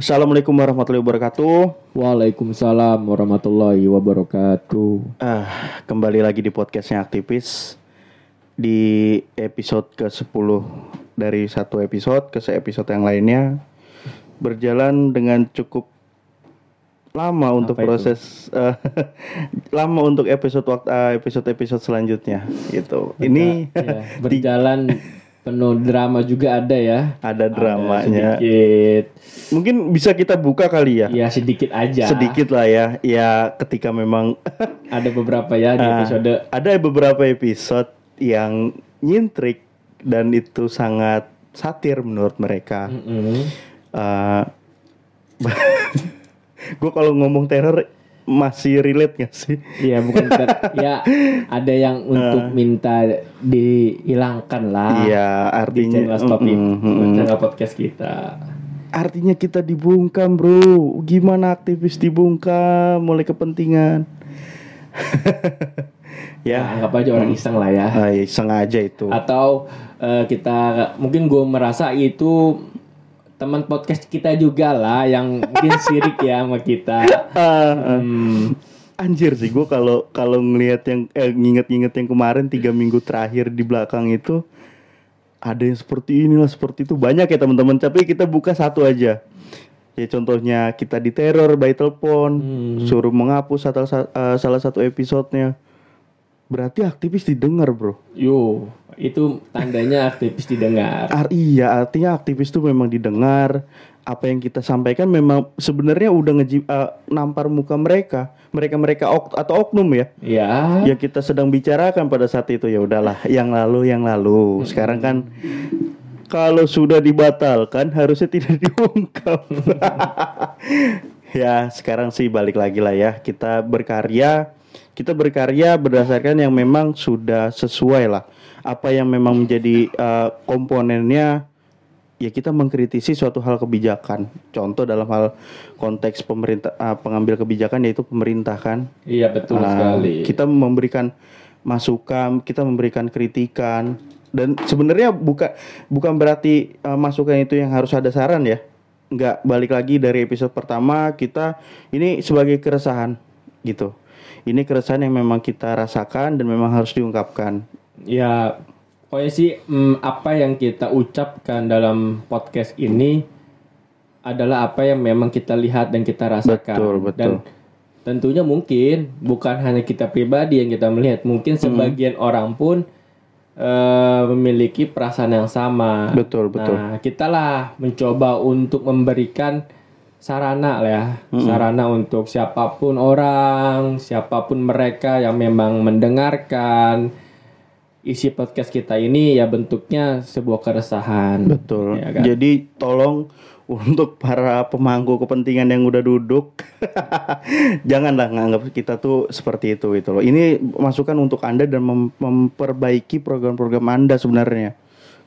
Assalamualaikum warahmatullahi wabarakatuh. Waalaikumsalam warahmatullahi wabarakatuh. Ah, kembali lagi di podcastnya aktivis di episode ke-10 dari satu episode ke episode yang lainnya berjalan dengan cukup lama untuk Apa proses eh, lama untuk episode waktu episode episode selanjutnya gitu. Ini Ya, berjalan penuh drama juga ada ya. ada dramanya. Sedikit. Mungkin bisa kita buka kali ya. Ya sedikit aja. Sedikit lah ya. Ya ketika memang Ada beberapa ya di Ah. episode. ada beberapa episode yang nyintrik dan itu sangat satir menurut mereka. Mm-mm. gue kalau ngomong teror masih relate gak sih? Iya bukan ter- ya ada yang untuk minta dihilangkan lah. Iya Di artinya channel stop Mm, mm, mm. channel podcast kita. artinya kita dibungkam bro. Gimana aktivis dibungkam mulai kepentingan? Ya, ya, anggap aja orang iseng lah ya. ay, sengaja itu. atau eh, kita mungkin gue merasa itu teman podcast kita juga lah yang mungkin sirik ya sama kita. Ah, Hmm, Anjir sih gue kalau kalau ngelihat yang eh, nginget-nginget yang kemarin tiga minggu terakhir di belakang itu ada yang seperti inilah seperti itu. Banyak ya teman-teman. Tapi kita buka satu aja. Ya contohnya kita diteror by telepon Hmm. suruh menghapus salah, eh, salah satu episodenya. Berarti aktivis didengar bro. Yo, itu tandanya aktivis didengar. Ar iya artinya aktivis itu memang didengar. Apa yang kita sampaikan memang sebenarnya udah ngeji eh, nampar muka mereka. Mereka mereka ok atau oknum ya. Ya, yang kita sedang bicarakan pada saat itu ya udahlah yang lalu yang lalu. Sekarang kan kalau sudah dibatalkan harusnya tidak diungkap. Ya sekarang sih balik lagi lah ya. Kita berkarya kita berkarya berdasarkan yang memang sudah sesuai lah apa yang memang menjadi eh, komponennya ya kita mengkritisi suatu hal kebijakan contoh dalam hal konteks pemerintah eh, pengambil kebijakan yaitu pemerintah kan iya betul Nah, sekali. Kita memberikan masukan, kita memberikan kritikan dan sebenarnya bukan bukan berarti uh, masukan itu yang harus ada saran ya. Enggak, balik lagi dari episode pertama kita ini sebagai keresahan gitu. Ini keresahan yang memang kita rasakan dan memang harus diungkapkan. Ya, pokoknya sih mm, apa yang kita ucapkan dalam podcast ini adalah apa yang memang kita lihat dan kita rasakan. Betul, betul. Dan tentunya mungkin bukan hanya kita pribadi yang kita melihat, mungkin sebagian orang pun eh, memiliki perasaan yang sama. Betul, betul. Nah, kita lah mencoba untuk memberikan sarana lah ya, sarana untuk siapa pun orang, siapa pun mereka yang memang mendengarkan isi podcast kita ini ya bentuknya sebuah keresahan. Betul. Ya kan? Jadi tolong untuk para pemangku kepentingan yang udah duduk, janganlah nganggap kita tuh seperti itu gitu loh. Ini masukan untuk anda dan mem- memperbaiki program-program anda sebenarnya.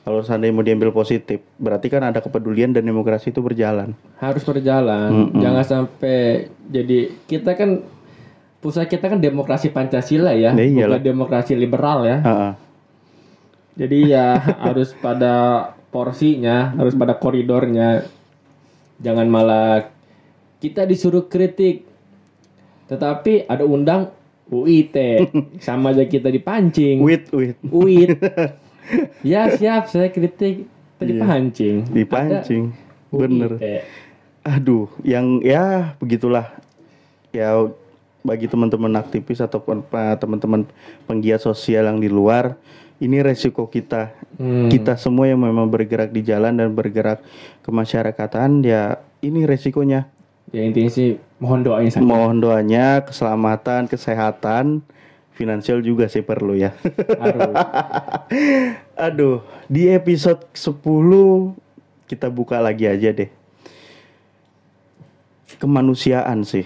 Kalau seandainya mau diambil positif, berarti kan ada kepedulian dan demokrasi itu berjalan. Harus berjalan. Jangan sampai jadi kita kan pusat kita kan demokrasi Pancasila ya, Ya bukan demokrasi liberal ya. Ha-ha. Jadi ya harus pada porsinya, harus pada koridornya. Jangan malah kita disuruh kritik. Tetapi ada undang UIT. Sama aja kita dipancing. Wait, wait, UIT. ya siap, saya kritik. Tadi pancing. Iya. dipancing, Ada bener. UIT. Aduh, yang ya begitulah. Ya bagi teman-teman aktivis ataupun pa- teman-teman penggiat sosial yang di luar, ini resiko kita. Hmm. Kita semua yang memang bergerak di jalan dan bergerak ke masyarakatan, ya ini resikonya. Ya intinya sih mohon doain saja. Mohon doanya, keselamatan, kesehatan, finansial juga sih perlu ya. Harus. Aduh, di episode 10 kita buka lagi aja deh. Kemanusiaan sih.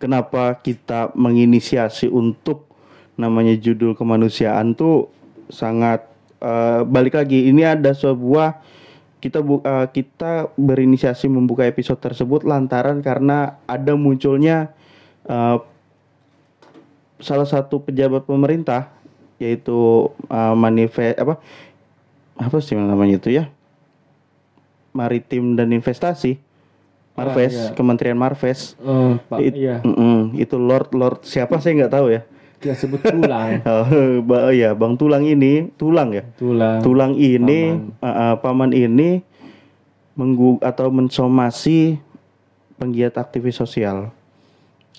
Kenapa kita menginisiasi untuk namanya judul kemanusiaan tuh sangat eh, balik lagi ini ada sebuah kita bu, eh, kita berinisiasi membuka episode tersebut lantaran karena ada munculnya eh, salah satu pejabat pemerintah yaitu uh, manifest apa apa sih namanya itu ya Maritim dan Investasi, Marves, iya. Kementerian Marves. Pak, It- iya. Mm-mm, itu Lord Lord siapa saya nggak tahu ya. Ya sebut tulang. Oh, ya Bang Tulang ini, Tulang ya. tulang. Tulang ini, uh, uh, paman ini menggu atau mensomasi penggiat aktivis sosial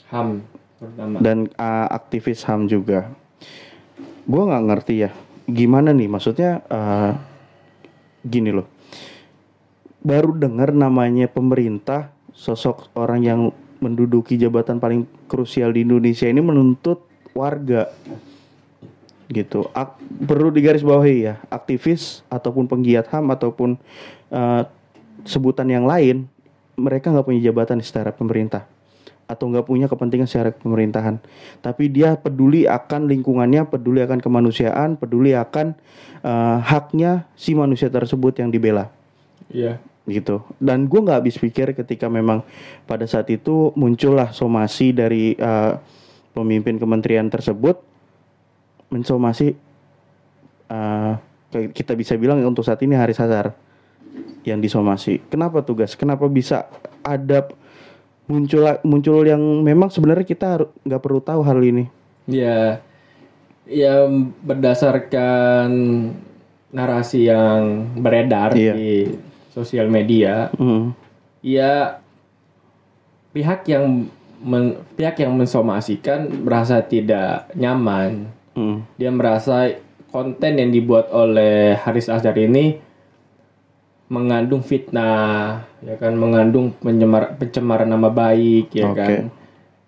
HAM pertama. dan uh, aktivis HAM juga. Gua nggak ngerti ya, gimana nih maksudnya uh, gini loh. Baru dengar namanya pemerintah, sosok orang yang menduduki jabatan paling krusial di Indonesia ini menuntut warga gitu. Ak- perlu digarisbawahi ya, aktivis ataupun penggiat HAM ataupun uh, sebutan yang lain, mereka nggak punya jabatan secara pemerintah atau nggak punya kepentingan secara pemerintahan, tapi dia peduli akan lingkungannya, peduli akan kemanusiaan, peduli akan uh, haknya si manusia tersebut yang dibela Iya. gitu. Dan gue nggak habis pikir ketika memang pada saat itu muncullah somasi dari uh, pemimpin kementerian tersebut mensomasi uh, kita bisa bilang untuk saat ini Haris Hazar yang disomasi. Kenapa tugas? Kenapa bisa ada muncul muncul yang memang sebenarnya kita nggak perlu tahu hal ini. Ya, ya berdasarkan narasi yang beredar Iya. di sosial media, Hmm. ya pihak yang men- pihak yang mensomasikan merasa tidak nyaman. Hmm. Dia merasa konten yang dibuat oleh Haris Azhar ini mengandung fitnah, ya kan, mengandung pencemar pencemaran nama baik, ya Oke. kan.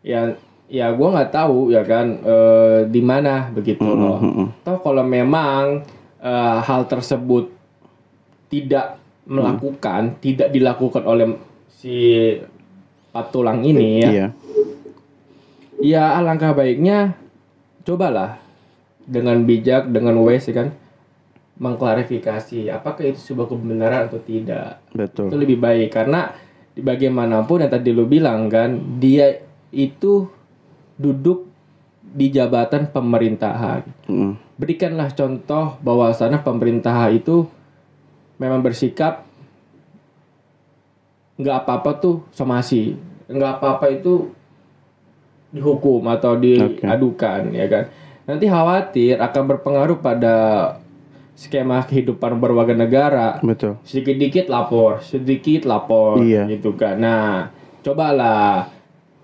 Ya, ya gue nggak tahu, ya kan, eh, di mana begitu loh. hmm, Toh kalau memang eh, hal tersebut tidak melakukan, tidak dilakukan oleh si patulang ini ya, Iya. ya alangkah baiknya cobalah dengan bijak, dengan wise ya kan, mengklarifikasi apakah itu sebuah kebenaran atau tidak. Betul. Itu lebih baik karena di bagaimanapun yang tadi lu bilang kan, dia itu duduk di jabatan pemerintahan. Hmm. Berikanlah contoh bahwasannya pemerintah itu memang bersikap nggak apa-apa tuh somasi, nggak apa-apa itu dihukum atau diadukan ya kan. Nanti khawatir akan berpengaruh pada skema kehidupan berwarga negara Betul. sedikit-dikit lapor, sedikit lapor Iya. gitu kan. Nah, cobalah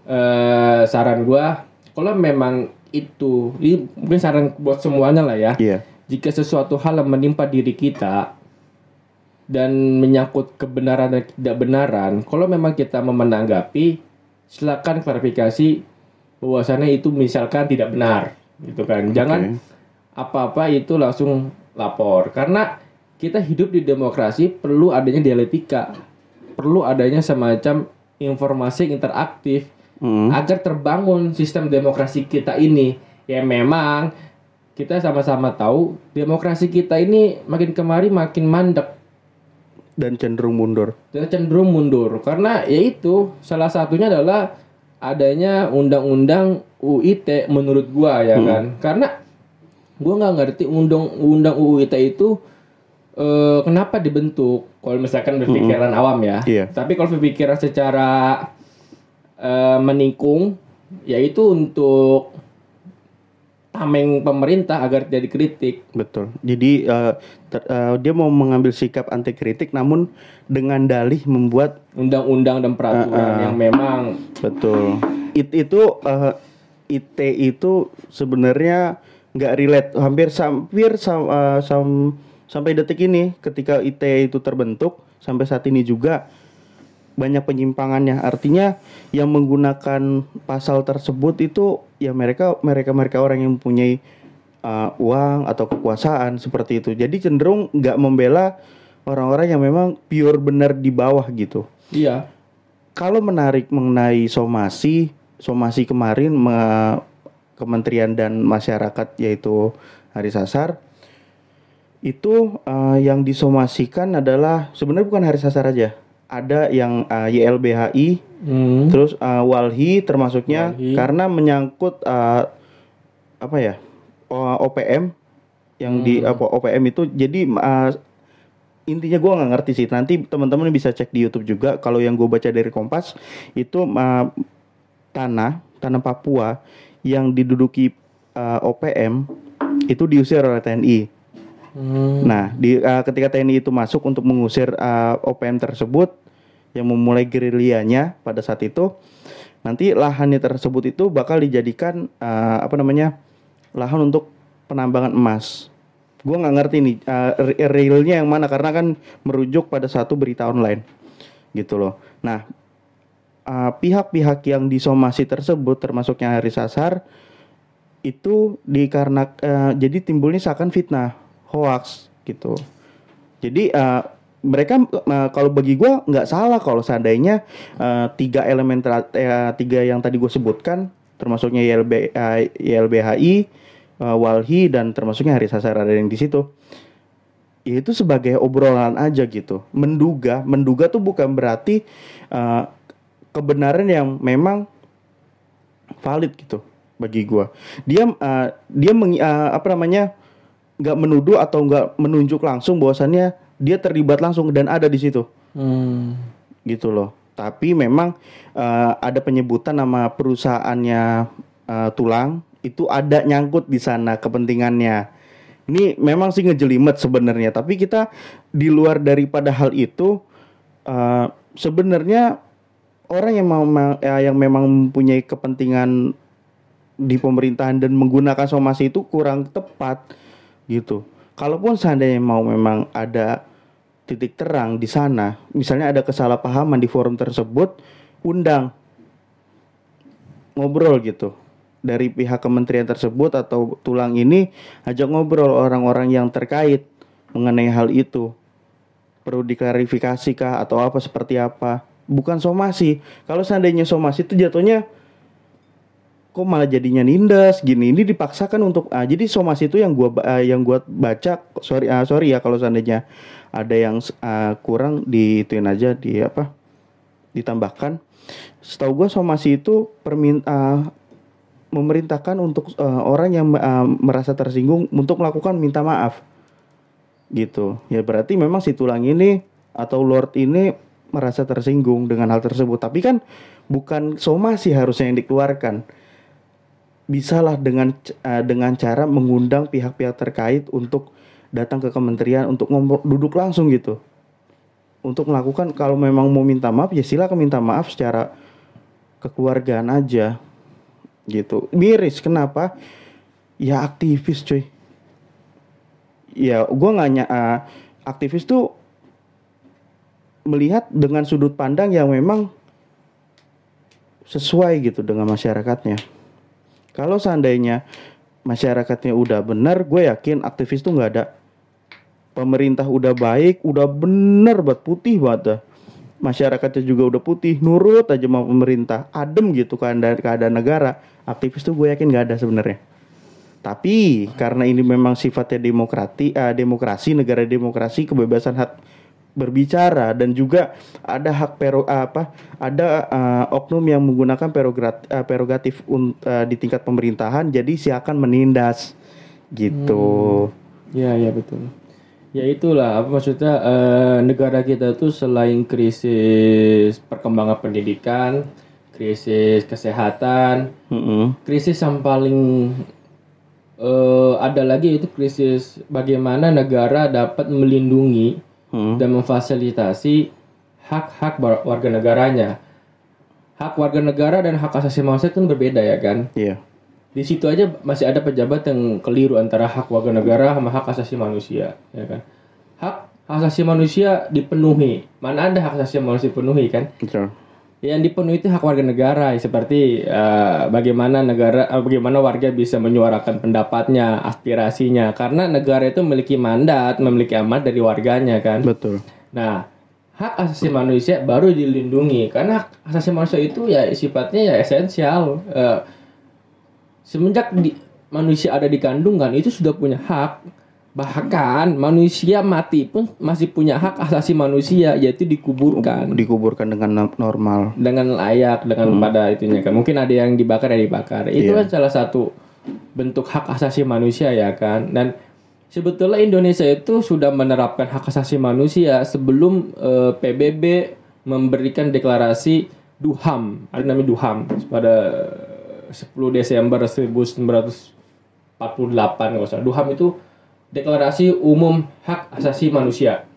eh saran gua kalau memang itu ini mungkin saran buat semuanya lah ya. Iya. Jika sesuatu hal yang menimpa diri kita dan menyangkut kebenaran dan ketidakbenaran, kalau memang kita menanggapi, silakan klarifikasi bahwasannya itu misalkan tidak benar, gitu kan. Jangan apa-apa itu langsung lapor karena kita hidup di demokrasi perlu adanya dialektika perlu adanya semacam informasi yang interaktif Hmm. agar terbangun sistem demokrasi kita ini ya memang kita sama-sama tahu demokrasi kita ini makin kemari makin mandek Dan cenderung mundur. cenderung mundur. Karena yaitu salah satunya adalah adanya undang-undang UIT menurut gua ya kan? Karena gua nggak ngerti undang undang UU ITE itu eh, kenapa dibentuk? Kalau misalkan berpikiran awam ya. Iya. tapi kalau berpikiran secara eh, menikung yaitu untuk tameng pemerintah agar tidak dikritik Betul. Jadi eh, ter- eh, dia mau mengambil sikap anti kritik, namun dengan dalih membuat undang-undang dan peraturan yang memang betul. It itu eh, IT itu sebenarnya nggak relate, hampir hampir sam- eh, sam- sampai detik ini ketika IT itu terbentuk sampai saat ini juga banyak penyimpangannya. Artinya yang menggunakan pasal tersebut itu ya mereka mereka mereka orang yang mempunyai uh, uang atau kekuasaan seperti itu. Jadi cenderung nggak membela orang-orang yang memang pure benar di bawah gitu. iya Kalau menarik mengenai somasi, somasi kemarin me- Kementerian dan Masyarakat yaitu Haris Hasar itu uh, yang disomasikan adalah sebenarnya bukan Haris Hasar aja. Ada yang uh, YLBHI, Hmm. terus uh, Walhi termasuknya Walhi. karena menyangkut uh, apa ya O- OPM yang di apa OPM itu jadi uh, intinya gue nggak ngerti sih nanti teman-teman bisa cek di YouTube juga kalau yang gue baca dari Kompas itu uh, tanah tanah Papua yang diduduki uh, OPM itu diusir oleh TNI Hmm. Nah, di uh, ketika TNI itu masuk untuk mengusir uh, OPM tersebut yang memulai gerilyanya pada saat itu, nanti lahannya tersebut itu bakal dijadikan uh, apa namanya? lahan untuk penambangan emas. Gue nggak ngerti nih uh, re- realnya yang mana karena kan merujuk pada satu berita online gitu loh. Nah, uh, pihak-pihak yang disomasi tersebut termasuknya Haris Sasar itu dikarenakan uh, jadi timbulnya seakan fitnah hoax gitu. Jadi uh, mereka uh, kalau bagi gua nggak salah kalau seandainya uh, tiga elemen eh, tiga yang tadi gue sebutkan termasuknya YLB, uh, YLBHI, uh, Walhi dan termasuknya Haris Hasar ada yang di situ. Ya itu sebagai obrolan aja gitu. Menduga, menduga tuh bukan berarti uh, kebenaran yang memang valid gitu bagi gua. Dia uh, dia meng, uh, apa namanya? nggak menuduh atau nggak menunjuk langsung bahwasannya dia terlibat langsung dan ada di situ Hmm. gitu loh. Tapi memang uh, ada penyebutan nama perusahaannya uh, tulang itu ada nyangkut di sana kepentingannya. Ini memang sih ngejelimet sebenarnya, tapi kita di luar daripada hal itu uh, sebenarnya orang yang mau ya, yang memang mempunyai kepentingan di pemerintahan dan menggunakan somasi itu kurang tepat gitu. Kalaupun seandainya mau memang ada titik terang di sana, misalnya ada kesalahpahaman di forum tersebut, undang. Ngobrol gitu. Dari pihak kementerian tersebut atau tulang ini ajak ngobrol orang-orang yang terkait mengenai hal itu. Perlu diklarifikasi kah atau apa seperti apa? Bukan somasi. Kalau seandainya somasi itu jatuhnya kok malah jadinya nindas? Gini ini dipaksakan untuk ah, jadi somasi itu yang gua ah, yang gua baca sorry ah, sorry ya kalau seandainya ada yang ah, kurang diituin aja di apa ditambahkan. Setahu gua somasi itu permin ah, memerintahkan untuk ah, orang yang ah, merasa tersinggung untuk melakukan minta maaf. Gitu. Ya berarti memang si tulang ini atau lord ini merasa tersinggung dengan hal tersebut. Tapi kan bukan somasi harusnya yang dikeluarkan bisalah dengan eh, dengan cara mengundang pihak-pihak terkait untuk datang ke kementerian untuk duduk langsung gitu. Untuk melakukan kalau memang mau minta maaf ya silakan minta maaf secara kekeluargaan aja gitu. Miris kenapa? Ya aktivis cuy. Ya gua nggak ny- eh, aktivis tuh melihat dengan sudut pandang yang memang sesuai gitu dengan masyarakatnya kalau seandainya masyarakatnya udah benar, gue yakin aktivis tuh nggak ada. Pemerintah udah baik, udah bener buat putih banget dah. Masyarakatnya juga udah putih, nurut aja sama pemerintah, adem gitu keadaan keadaan negara. Aktivis tuh gue yakin nggak ada sebenarnya. Tapi karena ini memang sifatnya demokrati, eh, demokrasi, negara demokrasi, kebebasan hak berbicara dan juga ada hak pero apa ada eh, oknum yang menggunakan eh, prerogatif un- eh, di tingkat pemerintahan jadi siakan menindas gitu Ya, ya betul. Ya itulah apa maksudnya eh, negara kita tuh selain krisis perkembangan pendidikan, krisis kesehatan, Mm-mm. krisis yang paling eh, ada lagi itu krisis bagaimana negara dapat melindungi Mm. dan memfasilitasi hak-hak warga negaranya. Hak warga negara dan hak asasi manusia kan berbeda ya kan? iya Di situ aja masih ada pejabat yang keliru antara hak warga negara sama hak asasi manusia, ya kan? Hak asasi manusia dipenuhi. Mana ada hak asasi manusia dipenuhi kan? betul Yang dipenuhi itu hak warga negara, seperti eh, bagaimana negara, eh, bagaimana warga bisa menyuarakan pendapatnya, aspirasinya, karena negara itu memiliki mandat, memiliki amat dari warganya kan. betul Nah, hak asasi manusia baru dilindungi karena hak asasi manusia itu ya sifatnya ya esensial. Eh, semenjak di, manusia ada di kandungan itu sudah punya hak. Bahkan manusia mati pun masih punya hak asasi manusia yaitu dikuburkan dikuburkan dengan no- normal dengan layak dengan pada itunya kan. Mungkin ada yang dibakar ya dibakar. Itu Iya. kan salah satu bentuk hak asasi manusia ya kan. Dan sebetulnya Indonesia itu sudah menerapkan hak asasi manusia sebelum eh, PBB memberikan deklarasi Duham, ada namanya Duham pada 10 Desember 1948 kalau salah. Duham itu deklarasi umum hak asasi manusia.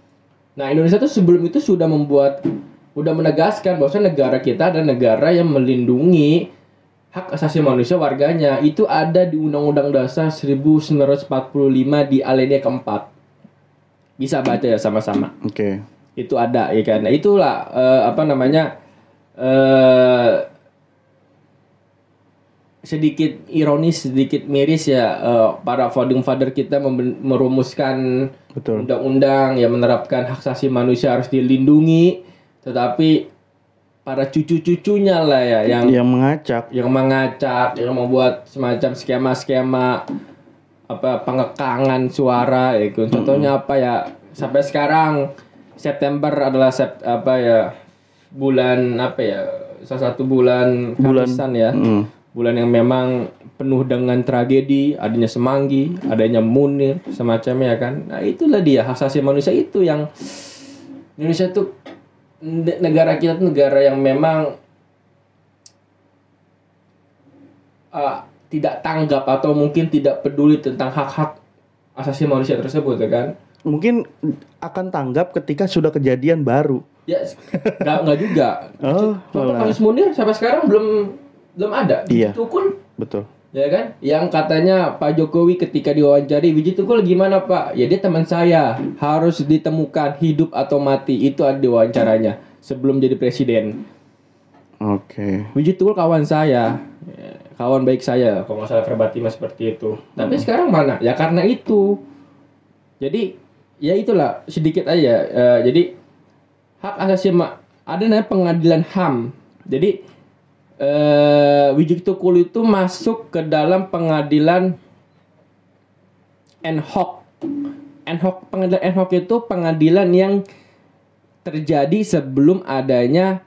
Nah, Indonesia itu sebelum itu sudah membuat sudah menegaskan bahwa negara kita adalah negara yang melindungi hak asasi manusia warganya. Itu ada di Undang-Undang Dasar 1945 di alinea keempat. Bisa baca ya sama-sama Oke. itu ada ya kan nah itulah eh, apa namanya eh sedikit ironis sedikit miris ya eh, para founding father kita merumuskan undang-undang yang menerapkan hak asasi manusia harus dilindungi tetapi para cucu-cucunya lah ya yang Yang mengacak. yang mengacak, yang membuat semacam skema-skema apa pengekangan suara ya kan. Contohnya apa ya? Sampai sekarang September adalah sep, apa ya? bulan apa ya? Salah satu bulan Bulan. ya. Mm. Bulan yang memang penuh dengan tragedi, adanya semanggi, adanya munir, semacamnya kan. Nah, itulah dia hak asasi manusia itu yang Indonesia tuh ne- negara kita tuh negara yang memang uh, tidak tanggap atau mungkin tidak peduli tentang hak-hak asasi manusia tersebut ya kan Mungkin akan tanggap ketika sudah kejadian baru. ya nggak nggak juga Oh, contoh kasus Munir sampai sekarang belum belum ada. Iya. Itu pun Betul. ya kan? Yang katanya Pak Jokowi ketika diwawancari Wiji Tukul gimana Pak? Ya dia teman saya. Harus ditemukan hidup atau mati. Itu ada di wawancaranya sebelum jadi presiden. Oke. Wiji Tukul kawan saya. Ya, kawan baik saya. Kalau nggak salah verbatimnya seperti itu. Tapi sekarang mana? Ya karena itu. Jadi ya itulah sedikit aja. Eh, jadi hak asasi ma ada namanya pengadilan HAM jadi eh Wiji Tukul itu masuk ke dalam pengadilan NHOK NHOK pengadilan NHOK itu pengadilan yang terjadi sebelum adanya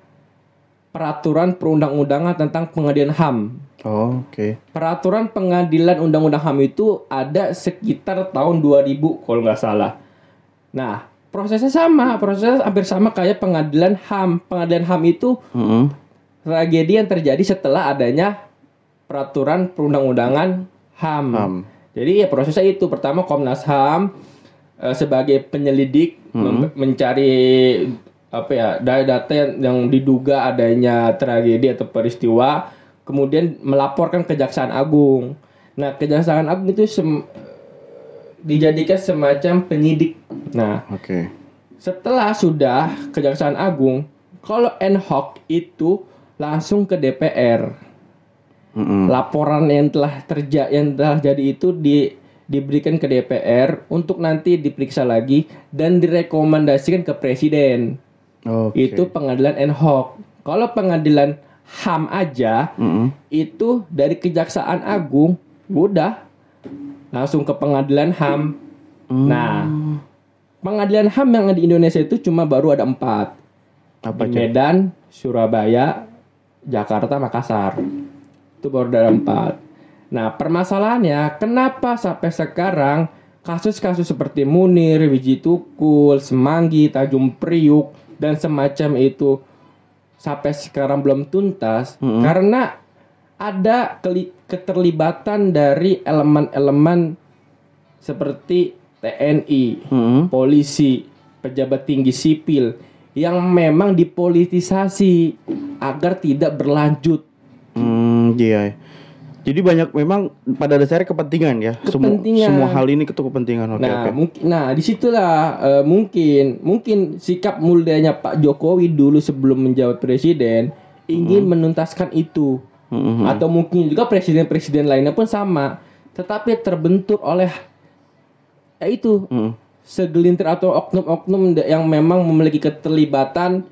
peraturan perundang-undangan tentang pengadilan HAM. Oh, Oke. Peraturan pengadilan undang-undang HAM itu ada sekitar tahun 2000 kalau nggak salah. Nah, prosesnya sama, prosesnya hampir sama kayak pengadilan HAM. Pengadilan HAM itu Mm-mm. Tragedi yang terjadi setelah adanya peraturan perundang-undangan HAM. HAM. Jadi ya prosesnya itu pertama Komnas HAM eh, sebagai penyelidik mem- mencari apa ya data yang, yang diduga adanya tragedi atau peristiwa, kemudian melaporkan Kejaksaan Agung. Nah Kejaksaan Agung itu sem- dijadikan semacam penyidik. Nah Oke. setelah sudah Kejaksaan Agung, kalau NHOK itu langsung ke DPR Mm-mm. laporan yang telah terjadi yang telah jadi itu di diberikan ke DPR untuk nanti diperiksa lagi dan direkomendasikan ke presiden. Oke. Itu pengadilan NHOK. Kalau pengadilan HAM aja Mm-mm. itu dari Kejaksaan Agung udah langsung ke pengadilan HAM. Nah, pengadilan HAM yang di Indonesia itu cuma baru ada empat Apa di? Medan, Surabaya, Jakarta, Makassar. Itu baru ada empat. Nah, permasalahannya kenapa sampai sekarang kasus-kasus seperti Munir, Wiji Tukul, Semanggi, Tanjung Priuk dan semacam itu sampai sekarang belum tuntas Mm-mm. karena ada keterlibatan dari elemen-elemen seperti TNI, Mm-mm. polisi, pejabat tinggi sipil yang memang dipolitisasi agar tidak berlanjut. Hmm, iya. Jadi banyak memang pada dasarnya kepentingan ya. Semua Kepentingan. semua hal ini itu kepentingan. Oke, nah, oke. mungkin nah di situlah eh, mungkin mungkin sikap muldanya Pak Jokowi dulu sebelum menjawab presiden ingin menuntaskan itu. Mm-mm. Atau mungkin juga presiden-presiden lainnya pun sama, tetapi terbentur oleh ya itu Mm-mm. Segelintir atau oknum-oknum yang memang memiliki keterlibatan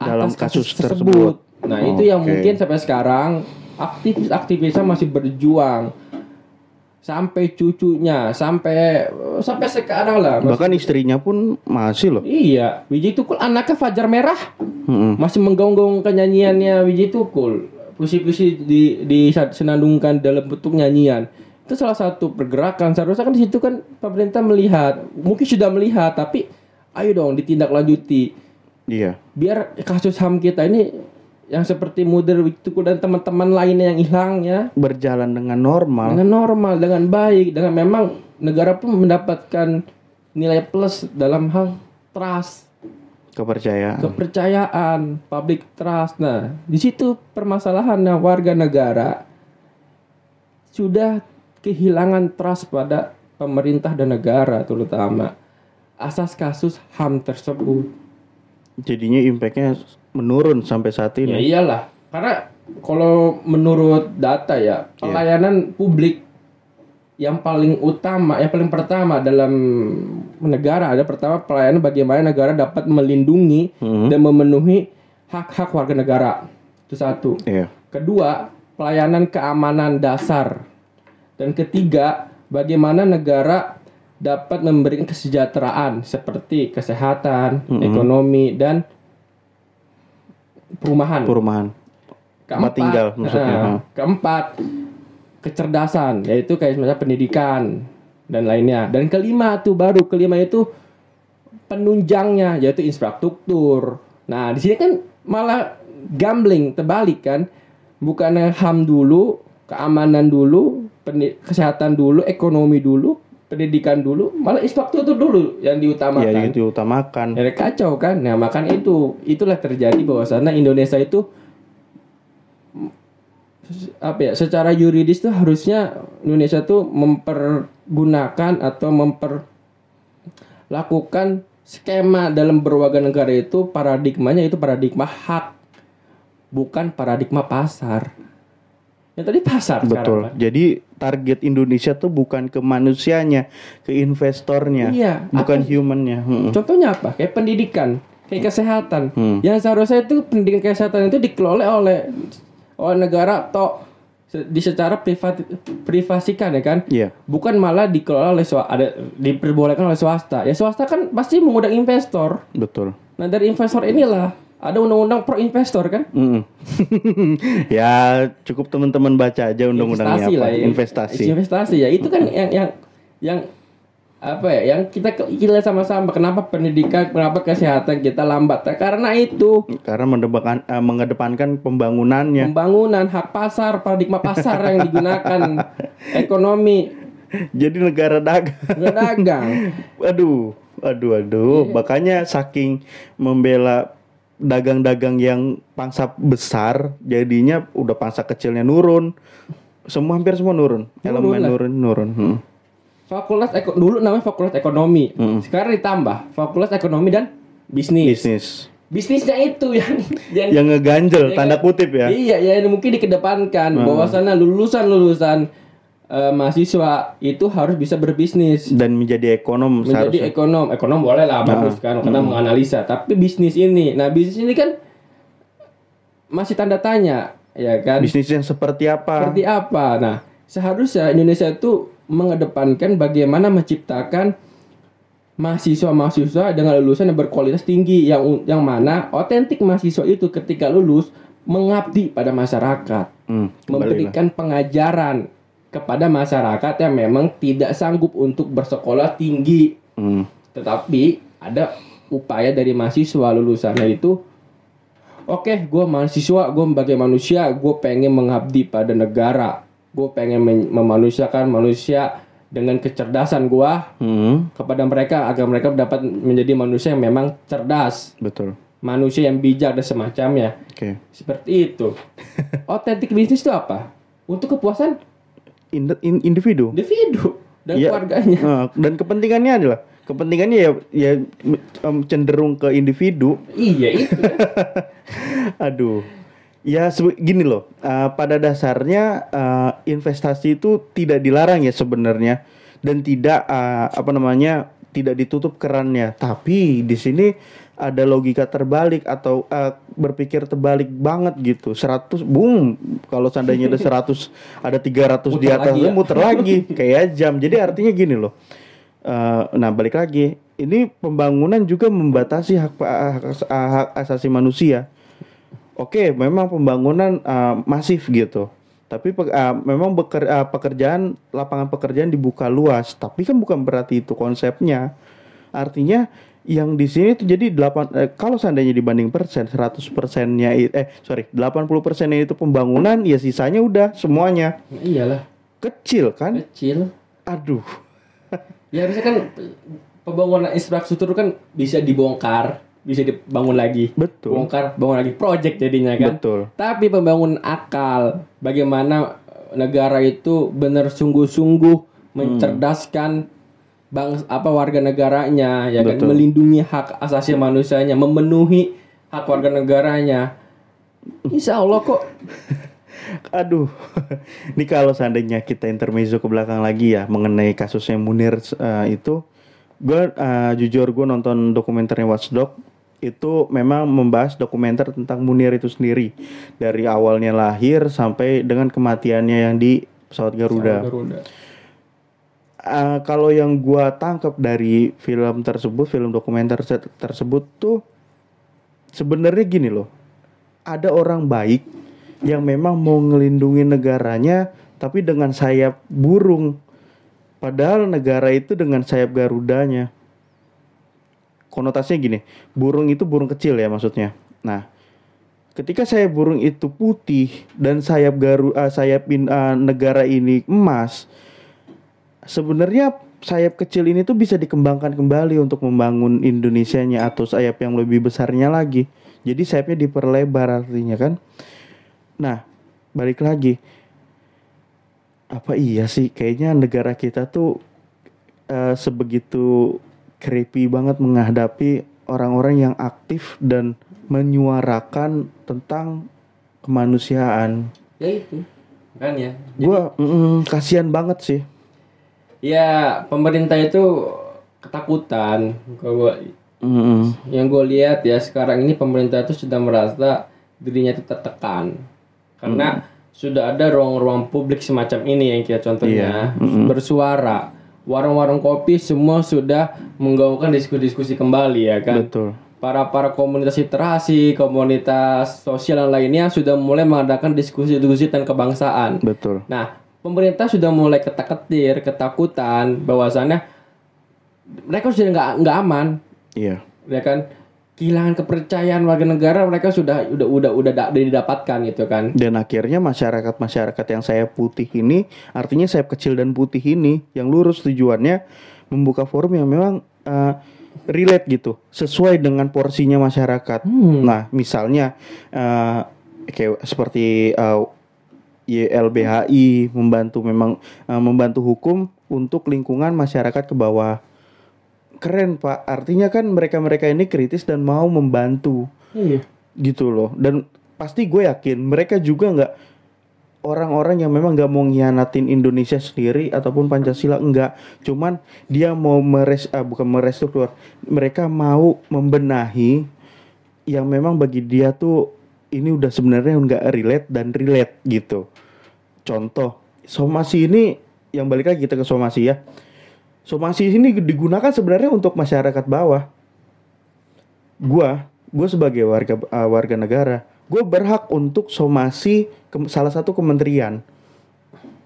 Dalam atas kasus kasus, tersebut. tersebut. Nah, itu yang Oke. mungkin sampai sekarang aktivis-aktivisnya masih berjuang sampai cucunya, sampai sampai sekarang lah. Bahkan istrinya pun masih loh. Iya, Wiji Tukul anaknya Fajar Merah Mm-mm. masih menggaung-gaungkan nyanyiannya Wiji Tukul. Puisi-puisi di disenandungkan dalam bentuk nyanyian. Itu salah satu pergerakan. Seharusnya kan di situ kan pemerintah melihat, mungkin sudah melihat, tapi ayo dong ditindaklanjuti. Iya. Biar kasus HAM kita ini yang seperti Mudir Wituku dan teman-teman lainnya yang hilang ya Berjalan dengan normal. dengan normal, dengan baik, dengan memang negara pun mendapatkan nilai plus dalam hal trust, kepercayaan. kepercayaan, public trust. Nah, di situ permasalahannya warga negara sudah kehilangan trust pada pemerintah dan negara terutama asas kasus HAM tersebut. Jadinya impactnya menurun sampai saat Ya ini. iyalah, karena kalau menurut data ya pelayanan publik yang paling utama, yang paling pertama dalam negara ada pertama pelayanan bagaimana negara dapat melindungi Mhm. dan memenuhi hak-hak warga negara itu satu. Iya. Kedua, pelayanan keamanan dasar. Dan ketiga, bagaimana negara dapat memberikan kesejahteraan seperti kesehatan, ekonomi dan perumahan. Perumahan. Tempat tinggal maksudnya. nah, keempat, kecerdasan, yaitu kayak misalnya pendidikan dan lainnya. Dan kelima tuh baru kelima itu penunjangnya yaitu infrastruktur. Nah, di sini kan malah gambling terbalik kan. Bukannya HAM dulu, keamanan dulu, kesehatan dulu, ekonomi dulu, pendidikan dulu, malah infrastruktur dulu yang Ya diutamakan. itu utamakan. Ya kacau kan. Nah, makanya itu itulah terjadi bahwasanya Indonesia itu apa ya secara yuridis tuh harusnya Indonesia tuh mempergunakan atau memperlakukan skema dalam berwarga negara itu paradigmanya itu paradigma hak bukan paradigma pasar. Yang tadi pasar sekarang, Betul. kan? Jadi target Indonesia tuh bukan ke manusianya, ke investornya, Iya, bukan humannya. Mm-mm. Contohnya apa? Kayak pendidikan, kayak kesehatan. Hmm. Yang seharusnya itu pendidikan kesehatan itu dikelola oleh oleh negara atau di secara privat privasikan ya kan? Iya. Bukan malah dikelola oleh swasta, ada diperbolehkan oleh swasta. Ya swasta kan pasti mengundang investor. Betul. Nah, dari investor inilah ada undang-undang pro investor kan? Mm-mm. ya cukup teman-teman baca aja undang-undangnya apa. ya. Investasi. Investasi ya. Itu kan yang yang yang apa ya? Yang kita kita lihat sama-sama kenapa pendidikan, kenapa kesehatan kita lambat? Ya, karena itu Karena mendebakan, eh, mengedepankan pembangunannya. pembangunan hak pasar, paradigma pasar yang digunakan ekonomi Jadi negara dagang. berdagang. Aduh, aduh, aduh. Makanya saking membela dagang-dagang yang pangsa besar, jadinya udah pangsa kecilnya nurun. Semua hampir semua nurun. Elemen lah. nurun, nurun. Hmm. Fakultas eko, dulu namanya fakultas ekonomi. Sekarang ditambah fakultas ekonomi dan bisnis. Bisnis. Bisnisnya itu yang yang Yang ngeganjel, tanda kutip ya. Iya, ya mungkin dikedepankan bahwasannya lulusan-lulusan eh, mahasiswa itu harus bisa berbisnis, Dan menjadi ekonom menjadi seharusnya. ekonom. Ekonom boleh lah bagus kan karena menganalisa, tapi bisnis ini. Nah, bisnis ini kan masih tanda tanya, ya kan? Bisnis yang seperti apa? Seperti apa? Nah, seharusnya Indonesia itu mengedepankan bagaimana menciptakan mahasiswa-mahasiswa dengan lulusan yang berkualitas tinggi yang yang mana otentik mahasiswa itu ketika lulus mengabdi pada masyarakat, Hmm, lah. memberikan pengajaran kepada masyarakat yang memang tidak sanggup untuk bersekolah tinggi, Hmm. tetapi ada upaya dari mahasiswa lulusannya itu Oke, gue mahasiswa, gue sebagai manusia, gue pengen mengabdi pada negara, gue pengen memanusiakan manusia dengan kecerdasan gue Hmm, kepada mereka agar mereka dapat menjadi manusia yang memang cerdas, betul. manusia yang bijak dan semacamnya. Oke. Seperti itu. Otentik bisnis itu apa? Untuk kepuasan Ind- in- individu. individu dan Iya. keluarganya. Nah, dan kepentingannya adalah kepentingannya ya ya em, cenderung ke individu. Iya itu. Aduh. Ya gini loh, eh, pada dasarnya eh, investasi itu tidak dilarang ya sebenarnya dan tidak eh, apa namanya tidak ditutup kerannya. Tapi di sini ada logika terbalik atau eh, berpikir terbalik banget gitu. 100 boom kalau seandainya ada 100 ada 300 di Muter atas lagi ya. muter lagi kayak jam. Jadi artinya gini loh. Eh, nah balik lagi, ini pembangunan juga membatasi hak hak, hak asasi manusia. Oke, memang pembangunan eh, masif gitu. Tapi ah, memang beker- ah, pekerjaan lapangan pekerjaan dibuka luas, tapi kan bukan berarti itu konsepnya. Artinya yang di sini tuh jadi 8 eh, kalau seandainya dibanding persen 100 persennya eh sorry 80 persennya itu pembangunan ya sisanya udah semuanya. Nah, iyalah. Kecil kan? Kecil. Aduh. Ya harusnya kan pembangunan infrastruktur kan bisa dibongkar bisa dibangun lagi. Betul. Bongkar bangun lagi project jadinya kan. Betul. Tapi pembangunan akal bagaimana negara itu benar sungguh-sungguh mencerdaskan bang apa warga negaranya ya kan Betul. melindungi hak asasi manusianya memenuhi hak warga negaranya Insya Allah kok Aduh, ini kalau seandainya kita intermezzo ke belakang lagi ya mengenai kasusnya Munir eh, itu, gue eh, jujur gue nonton dokumenternya Watchdog itu memang membahas dokumenter tentang Munir itu sendiri dari awalnya lahir sampai dengan kematiannya yang di pesawat Garuda. Garuda. Eh, kalau yang gua tangkap dari film tersebut, film dokumenter se- tersebut tuh sebenarnya gini loh. Ada orang baik yang memang mau ngelindungi negaranya tapi dengan sayap burung. Padahal negara itu dengan sayap garudanya. Konotasinya gini, burung itu burung kecil ya maksudnya. Nah, ketika sayap burung itu putih dan sayap garu eh, sayap in- eh, negara ini emas, sebenarnya sayap kecil ini tuh bisa dikembangkan kembali untuk membangun Indonesianya atau sayap yang lebih besarnya lagi. Jadi sayapnya diperlebar artinya kan. Nah, balik lagi. Apa iya sih kayaknya negara kita tuh eh, sebegitu creepy banget menghadapi orang-orang yang aktif dan menyuarakan tentang kemanusiaan. Ya itu. Kan ya. Gua mm, kasihan banget sih. Ya pemerintah itu ketakutan. Kalau Mm-mm. yang gue lihat ya sekarang ini pemerintah itu sudah merasa dirinya itu tertekan karena sudah ada ruang-ruang publik semacam ini yang kita contohnya bersuara warung-warung kopi semua sudah menggaungkan diskusi-diskusi kembali ya kan Betul. para para komunitas literasi komunitas sosial dan lainnya sudah mulai mengadakan diskusi-diskusi tentang kebangsaan Betul. Nah, pemerintah sudah mulai ketak-ketir, ketakutan bahwasannya mereka sudah nggak nggak aman, Iya. ya kan? Kehilangan kepercayaan warga negara mereka sudah udah udah udah, da- udah didapatkan gitu kan. Dan akhirnya masyarakat-masyarakat yang saya putih ini, artinya saya kecil dan putih ini, yang lurus tujuannya membuka forum yang memang eh, relate gitu, sesuai dengan porsinya masyarakat. Nah, misalnya eh, kayak seperti eh, YLBHI membantu memang eh, membantu hukum untuk lingkungan masyarakat ke bawah. Keren pak, artinya kan mereka-mereka ini kritis dan mau membantu Iya. gitu loh dan pasti gue yakin mereka juga nggak orang-orang yang memang nggak mau ngianatin Indonesia sendiri ataupun Pancasila enggak cuman dia mau meres ah, bukan merestruktur mereka mau membenahi yang memang bagi dia tuh ini udah sebenarnya nggak relate dan relate gitu. Contoh somasi ini yang balik lagi kita ke somasi ya. Somasi ini digunakan sebenarnya untuk masyarakat bawah. Gua gue sebagai warga uh, warga negara gue berhak untuk somasi ke salah satu kementerian.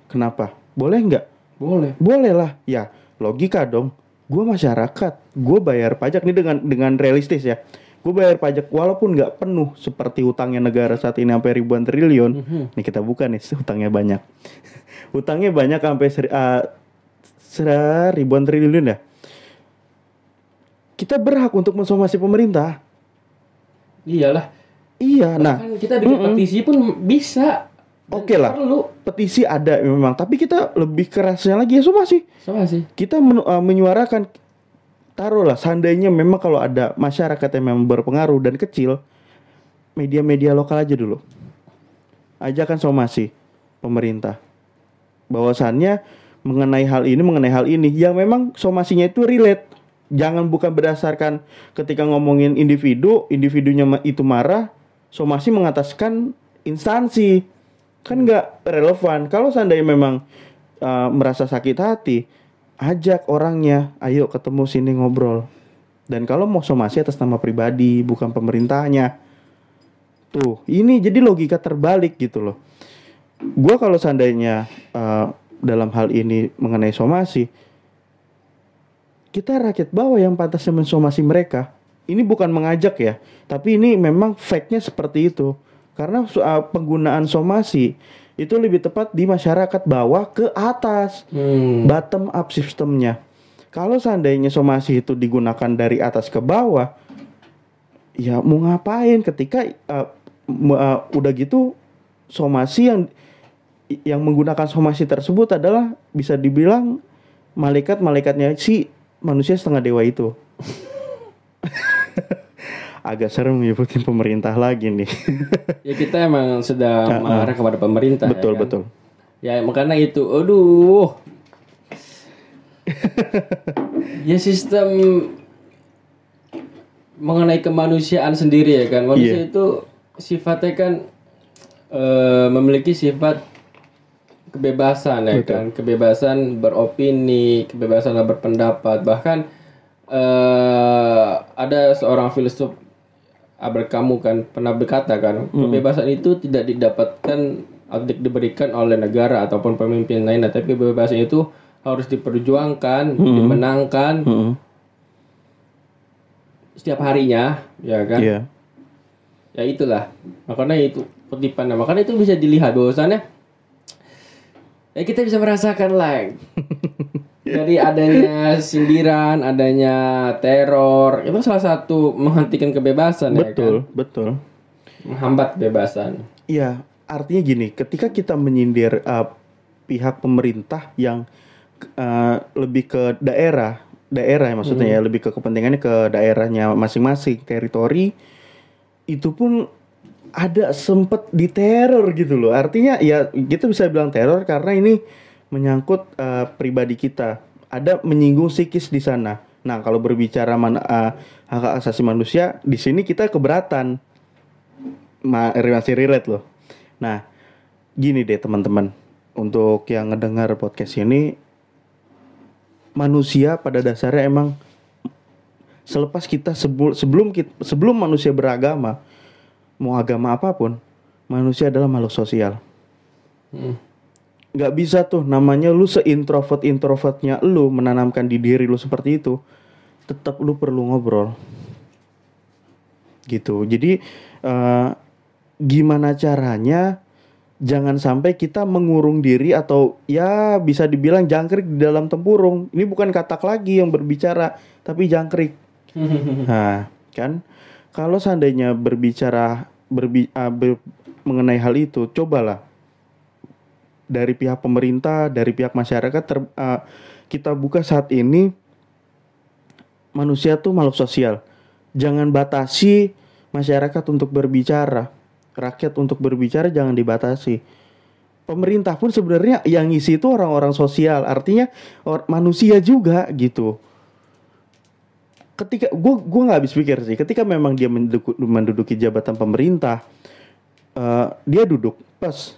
Kenapa? Boleh nggak? Boleh. boleh lah. Ya logika dong. Gue masyarakat gue bayar pajak. Ini dengan dengan realistis ya gue bayar pajak walaupun nggak penuh seperti utangnya negara saat ini sampai ribuan triliun ini kita buka nih utangnya banyak utangnya banyak sampai seri, uh, ser- ribuan triliun ya kita berhak untuk mensomasi pemerintah Iyalah. iya nah Kan kita bikin petisi pun bisa. Oke lah. Perlu. petisi ada memang tapi kita lebih kerasnya lagi ya somasi Sama sih. kita men- uh, menyuarakan taruhlah seandainya memang kalau ada masyarakat yang memang berpengaruh dan kecil media-media lokal aja dulu. Ajakan somasi pemerintah. Bahwasannya mengenai hal ini mengenai hal ini yang memang somasinya itu relate. Jangan bukan berdasarkan ketika ngomongin individu individunya itu marah somasi mengataskan instansi. Kan nggak relevan. Kalau seandainya memang uh, merasa sakit hati ajak orangnya ayo ketemu sini ngobrol dan kalau mau somasi atas nama pribadi bukan pemerintahnya tuh ini jadi logika terbalik gitu loh gua kalau seandainya eh, dalam hal ini mengenai somasi, kita rakyat bawah yang pantasnya mensomasi mereka. Ini bukan mengajak ya, tapi ini memang fact-nya seperti itu. Karena eh, penggunaan somasi itu lebih tepat di masyarakat bawah ke atas Hmm. bottom up sistemnya. Kalau seandainya somasi itu digunakan dari atas ke bawah, ya mau ngapain ketika uh, uh, udah gitu somasi yang yang menggunakan somasi tersebut adalah bisa dibilang malaikat-malaikatnya si manusia setengah dewa itu. Agak serem nyebutin pemerintah lagi nih. Ya kita emang sedang Ah, ah. mengarah kepada pemerintah. ya betul kan? betul. Ya makanya itu, aduh. ya sistem mengenai kemanusiaan sendiri ya kan. Manusia Iya. itu sifatnya kan eh, memiliki sifat kebebasan ya Betul. kan, kebebasan beropini, kebebasan berpendapat. Bahkan eh ada seorang filsuf Albert Camus kan pernah berkata kan, kebebasan itu tidak didapatkan atau di- diberikan oleh negara ataupun pemimpin lain, tapi kebebasan itu harus diperjuangkan, dimenangkan Mm-mm. setiap harinya, ya kan? Iya. Ya itulah. Makanya itu kutipannya. Makanya itu bisa dilihat bahwasannya ya kita bisa merasakan lah dari adanya sindiran, adanya teror, itu salah satu menghentikan kebebasan ya kan? Betul, betul. Menghambat kebebasan. Iya, artinya gini, ketika kita menyindir uh, pihak pemerintah yang uh, lebih ke daerah, daerah ya maksudnya ya, lebih ke kepentingannya ke daerahnya masing-masing, teritori, itu pun ada sempet diteror gitu loh. Artinya ya kita bisa bilang teror karena ini menyangkut uh, pribadi kita. Ada menyinggung psikis di sana. Nah, kalau berbicara mana uh, hak asasi manusia, di sini kita keberatan ma masih relate loh. Nah, gini deh teman-teman, untuk yang ngedengar podcast ini, manusia pada dasarnya emang selepas kita sebelum sebelum kita, sebelum manusia beragama, mau agama apa pun, manusia adalah makhluk sosial. Hmm. Nggak bisa tuh namanya lu seintrovert introvertnya lu menanamkan di diri lu seperti itu, tetap lu perlu ngobrol gitu. Jadi eh, gimana caranya jangan sampai kita mengurung diri atau ya bisa dibilang jangkrik di dalam tempurung. Ini bukan katak lagi yang berbicara, tapi jangkrik. Nah, kan kalau seandainya berbicara berbi ah, ber- mengenai hal itu, cobalah dari pihak pemerintah, dari pihak masyarakat ter- ah, kita buka saat ini manusia tuh makhluk sosial. Jangan batasi masyarakat untuk berbicara, rakyat untuk berbicara jangan dibatasi. Pemerintah pun sebenarnya yang ngisi itu orang-orang sosial, artinya or- manusia juga gitu. Ketika gue gue nggak habis pikir sih, ketika memang dia menduku- menduduki jabatan pemerintah, eh, dia duduk pas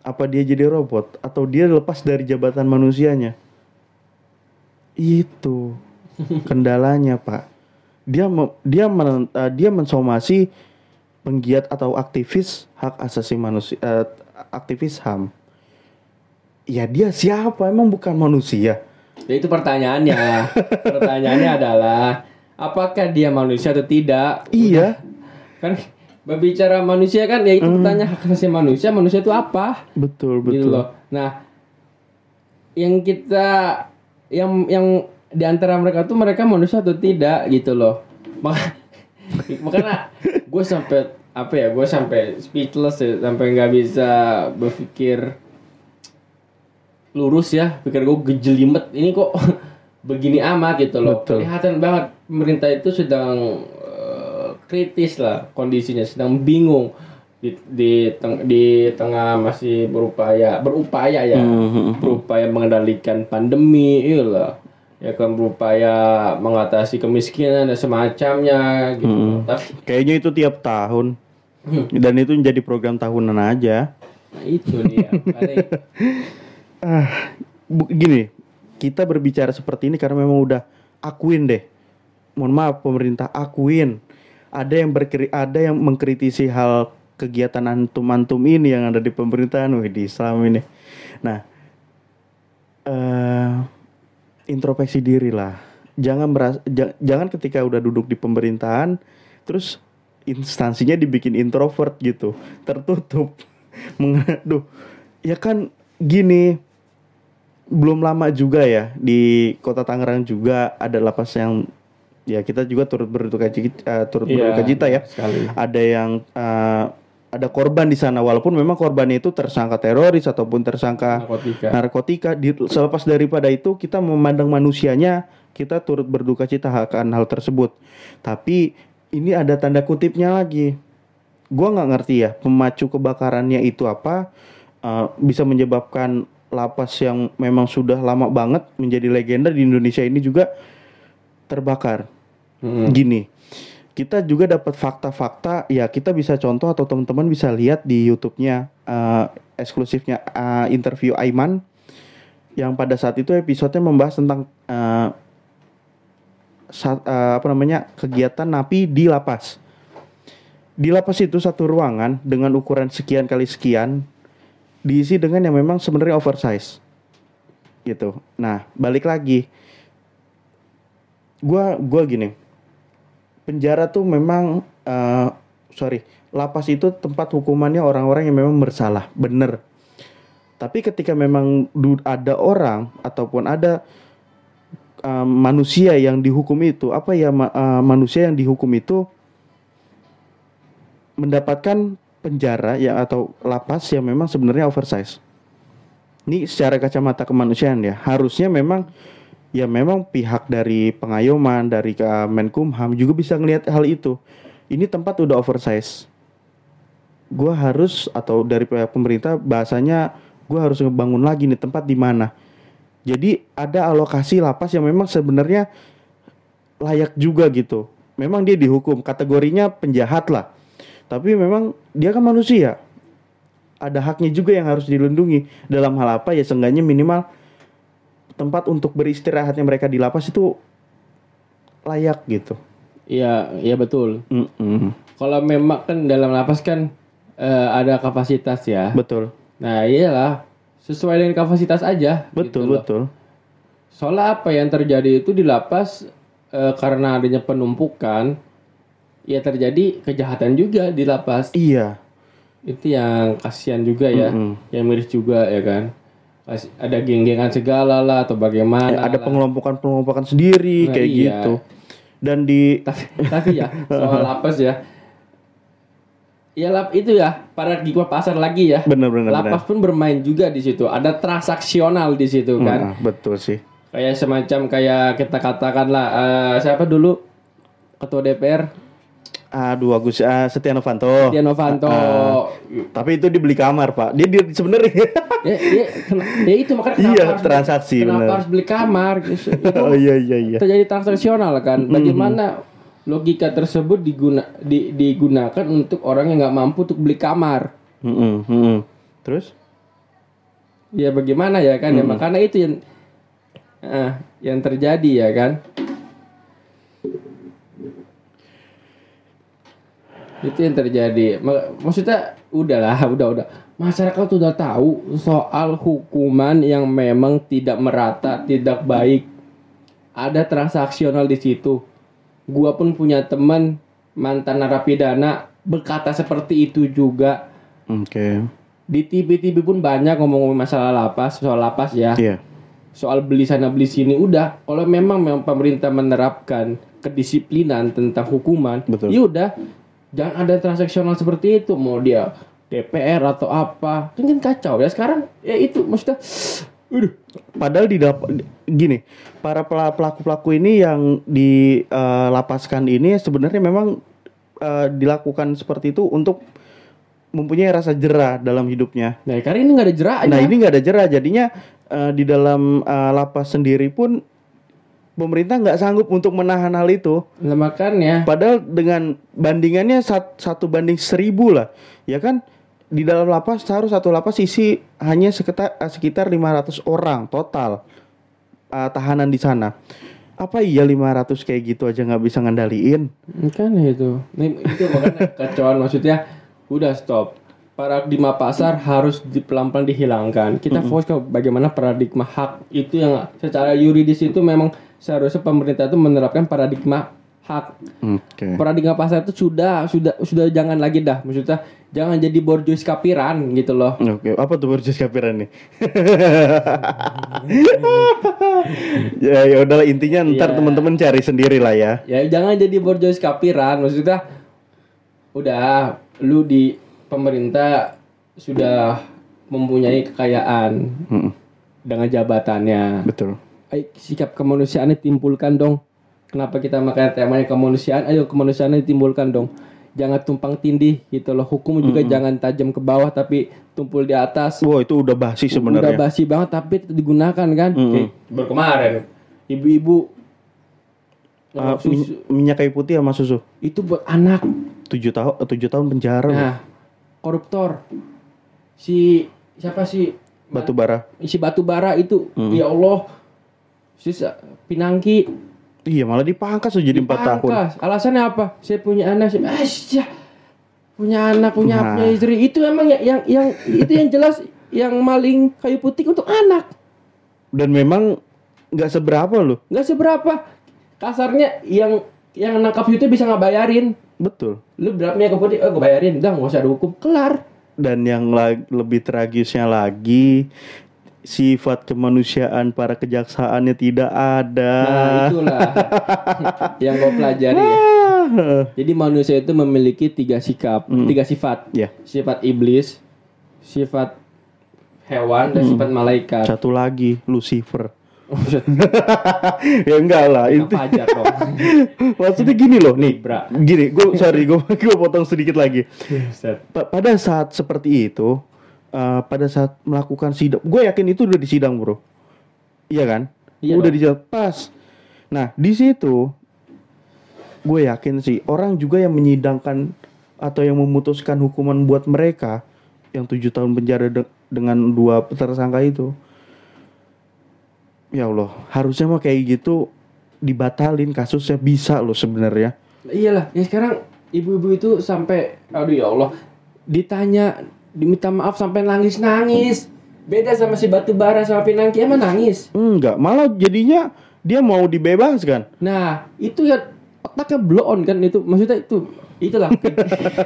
apa dia jadi robot atau dia lepas dari jabatan manusianya? Itu kendalanya pak. Dia me- dia men- eh, dia mensomasi penggiat atau aktivis hak asasi manusia, eh, aktivis HAM. Ya dia siapa? Emang bukan manusia? Ya itu pertanyaannya. pertanyaannya adalah apakah dia manusia atau tidak? Iya, Kan berbicara manusia kan ya itu pertanyaan hak asasi manusia, manusia itu apa? betul Gitu betul. loh. Nah, yang kita yang yang di antara mereka tuh mereka manusia atau tidak gitu loh. Maka, makanya gue sampai apa ya gue sampai speechless ya sampai nggak bisa berpikir lurus ya pikir gue gejelimet ini kok begini amat gitu loh Betul. kelihatan banget pemerintah itu sedang kritis lah kondisinya sedang bingung di di, teng- di tengah masih berupaya berupaya ya Mhm. berupaya mengendalikan pandemi iyalah ya kan berupaya mengatasi kemiskinan dan semacamnya gitu Mhm. tapi Kayaknya itu tiap tahun. Dan itu menjadi program tahunan aja. nah, itu dia Ah, gini, kita berbicara seperti ini karena memang udah akuin deh. Mohon maaf pemerintah akuin. Ada yang berkri ada yang mengkritisi hal kegiatan antum-antum ini yang ada di pemerintahan, wih di Islam ini. Nah, eh introspeksi diri lah. Jangan beras, ja- jangan ketika udah duduk di pemerintahan, terus instansinya dibikin introvert gitu, tertutup. Mengaduh, ya kan gini, belum lama juga ya di kota Tangerang juga ada lapas yang ya kita juga turut berduka cita, eh, turut Iya, berduka cita ya. sekali. Ada yang eh, ada korban di sana walaupun memang korbannya itu tersangka teroris ataupun tersangka narkotika. narkotika. Di, selepas daripada itu kita memandang manusianya kita turut berduka cita akan hal tersebut. Tapi ini ada tanda kutipnya lagi. Gua nggak ngerti ya pemacu kebakarannya itu apa eh, bisa menyebabkan lapas yang memang sudah lama banget menjadi legenda di Indonesia ini juga terbakar. Mm-mm. Gini, kita juga dapat fakta-fakta ya kita bisa contoh atau teman-teman bisa lihat di YouTube-nya eh, eksklusifnya eh, interview Aiman yang pada saat itu episodenya membahas tentang eh, saat- eh, apa namanya kegiatan napi di lapas. Di lapas itu satu ruangan dengan ukuran sekian kali sekian diisi dengan yang memang sebenarnya oversize gitu. Nah balik lagi, gua gua gini, penjara tuh memang eh, sorry lapas itu tempat hukumannya orang-orang yang memang bersalah bener. Tapi ketika memang ada orang ataupun ada eh, manusia yang dihukum itu apa ya eh, manusia yang dihukum itu mendapatkan penjara ya atau lapas yang memang sebenarnya oversize. Ini secara kacamata kemanusiaan ya harusnya memang ya memang pihak dari pengayoman dari uh, Menkumham juga bisa ngelihat hal itu. Ini tempat udah oversize. Gua harus atau dari pihak pemerintah bahasanya gua harus ngebangun lagi nih tempat di mana. Jadi ada alokasi lapas yang memang sebenarnya layak juga gitu. Memang dia dihukum kategorinya penjahat lah. Tapi memang dia kan manusia. Ada haknya juga yang harus dilindungi dalam hal apa ya seenggaknya minimal tempat untuk beristirahatnya mereka di lapas itu layak gitu. Iya, iya betul. Mm-mm. Kalau memang kan dalam lapas kan eh, ada kapasitas ya. Betul, Nah iyalah sesuai dengan kapasitas aja. betul, gitu betul. Soalnya apa yang terjadi itu di lapas eh, karena adanya penumpukan, ya terjadi kejahatan juga di lapas. Iya, Itu yang kasihan juga ya, Mm-mm. yang miris juga ya kan. Ada geng-gengan segala lah atau bagaimana. Ya, ada pengelompokan-pengelompokan sendiri Nah, kayak iya. gitu. Dan di tapi, tapi ya soal lapas ya. Ya lap itu ya paradigma pasar lagi ya. bener-bener Lapas pun bermain juga di situ. Ada transaksional di situ kan. Nah, betul sih. Kayak semacam kayak kita katakan lah eh, siapa dulu ketua DPR Aduh, Agus ah, Setia Novanto. Setia Novanto. Tapi itu dibeli kamar, Pak. Dia, dia sebenarnya ya, ya, ya itu makanya kenapa Iya, harus, transaksi, kenapa bener. harus beli kamar gitu. Itu Oh iya iya iya. terjadi transaksional kan. Bagaimana logika tersebut diguna di- digunakan untuk orang yang nggak mampu untuk beli kamar? Mm-mm, mm-mm. Terus? Ya bagaimana ya kan ya makanya itu yang eh, yang terjadi ya kan. Itu yang terjadi. Ma- Maksudnya udahlah, udah udah. Masyarakat tuh udah tahu soal hukuman yang memang tidak merata, tidak baik. Ada transaksional di situ. Gua pun punya teman mantan narapidana berkata seperti itu juga. Oke. Di TV-TV pun banyak ngomong-ngomong masalah lapas, soal lapas ya. Iya. Soal beli sana beli sini udah. Kalau memang memang pemerintah menerapkan kedisiplinan tentang hukuman, Betul. ya udah. Jangan ada transaksional seperti itu. Mau dia DPR atau apa, kan kan kacau ya sekarang. Ya itu maksudnya, Aduh, Padahal di gini, para pela- pelaku-pelaku ini yang dilapaskan ini sebenarnya memang eh, dilakukan seperti itu untuk mempunyai rasa jerah dalam hidupnya. nah karena ini nggak ada jeraknya. Nah ini nggak ada jerah, jadinya eh, di dalam eh, lapas sendiri pun pemerintah nggak sanggup untuk menahan hal itu. Nah, makanya Padahal dengan bandingannya sat- satu banding seribu lah, ya kan? Di dalam lapas harus satu lapas isi hanya sekitar eh, sekitar 500 orang total eh, tahanan di sana. Apa iya 500 kayak gitu aja nggak bisa ngendaliin? kan itu. Nih, itu makanya kacauan maksudnya udah stop paradigma pasar harus di, pelan-pelan dihilangkan kita fokus ke bagaimana paradigma hak itu yang secara yuridis itu memang seharusnya pemerintah itu menerapkan paradigma hak Oke. paradigma pasar itu sudah sudah sudah jangan lagi dah maksudnya jangan jadi borjuis kapiran gitu loh Oke, apa tuh borjuis kapiran nih? ya ya udahlah intinya ntar Iya. teman-teman cari sendiri lah ya. ya jangan jadi borjuis kapiran maksudnya udah lu di pemerintah sudah mempunyai kekayaan Mm-mm, dengan jabatannya betul. Ayo, sikap kemanusiaan ditimbulkan dong. Kenapa kita makanya temanya kemanusiaan? Ayo kemanusiaan ditimbulkan dong. Jangan tumpang tindih gitu loh. Hukum juga jangan tajam ke bawah tapi tumpul di atas. Wah itu udah basi udah sebenarnya. basi banget tapi digunakan kan? Mm-mm. Kayak berkemarin ibu-ibu. Susu. min- minyak kayu putih sama susu. itu buat anak. Tujuh tahun tujuh tahun penjara. nah koruptor. Si siapa sih Batu bara. si batu bara itu Hmm. ya Allah sisa pinangki. Iya malah dipangkas tuh jadi empat tahun. Alasannya apa? Saya punya anak saya ah, syah. punya anak punya Nah. punya istri. Itu emang ya- yang yang itu yang jelas yang maling kayu putih untuk anak. Dan memang nggak seberapa loh. nggak seberapa. Kasarnya yang yang nangkap itu bisa nggak bayarin. Betul. lu berapa kayu putih? Oh gue bayarin. Udah nggak usah dihukum. Kelar. Dan yang lebih tragisnya lagi sifat kemanusiaan para kejaksaannya tidak ada. nah itulah yang gue pelajari ya Ah. Jadi manusia itu memiliki tiga sikap, tiga sifat. Ya, Sifat iblis, sifat hewan, dan sifat malaikat. satu lagi Lucifer. ya enggak lah, itu maksudnya gini loh nih. Libra. Gini, gue sorry, gue gue potong sedikit lagi. Pa- pada saat seperti itu, eh, pada saat melakukan sidang, gue yakin itu udah disidang bro, iya kan? Iya udah disidang pas. Nah di situ, gue yakin sih orang juga yang menyidangkan atau yang memutuskan hukuman buat mereka yang tujuh tahun penjara de- dengan dua tersangka itu, ya Allah, harusnya mah kayak gitu dibatalin kasusnya bisa loh sebenarnya. Iyalah, ya sekarang ibu-ibu itu sampai, aduh ya Allah, ditanya, diminta maaf sampai nangis-nangis. Beda sama si batu bara sama pinangki, emang nangis. Enggak, malah jadinya dia mau dibebaskan. Nah, itu ya otaknya blow on kan itu maksudnya itu itulah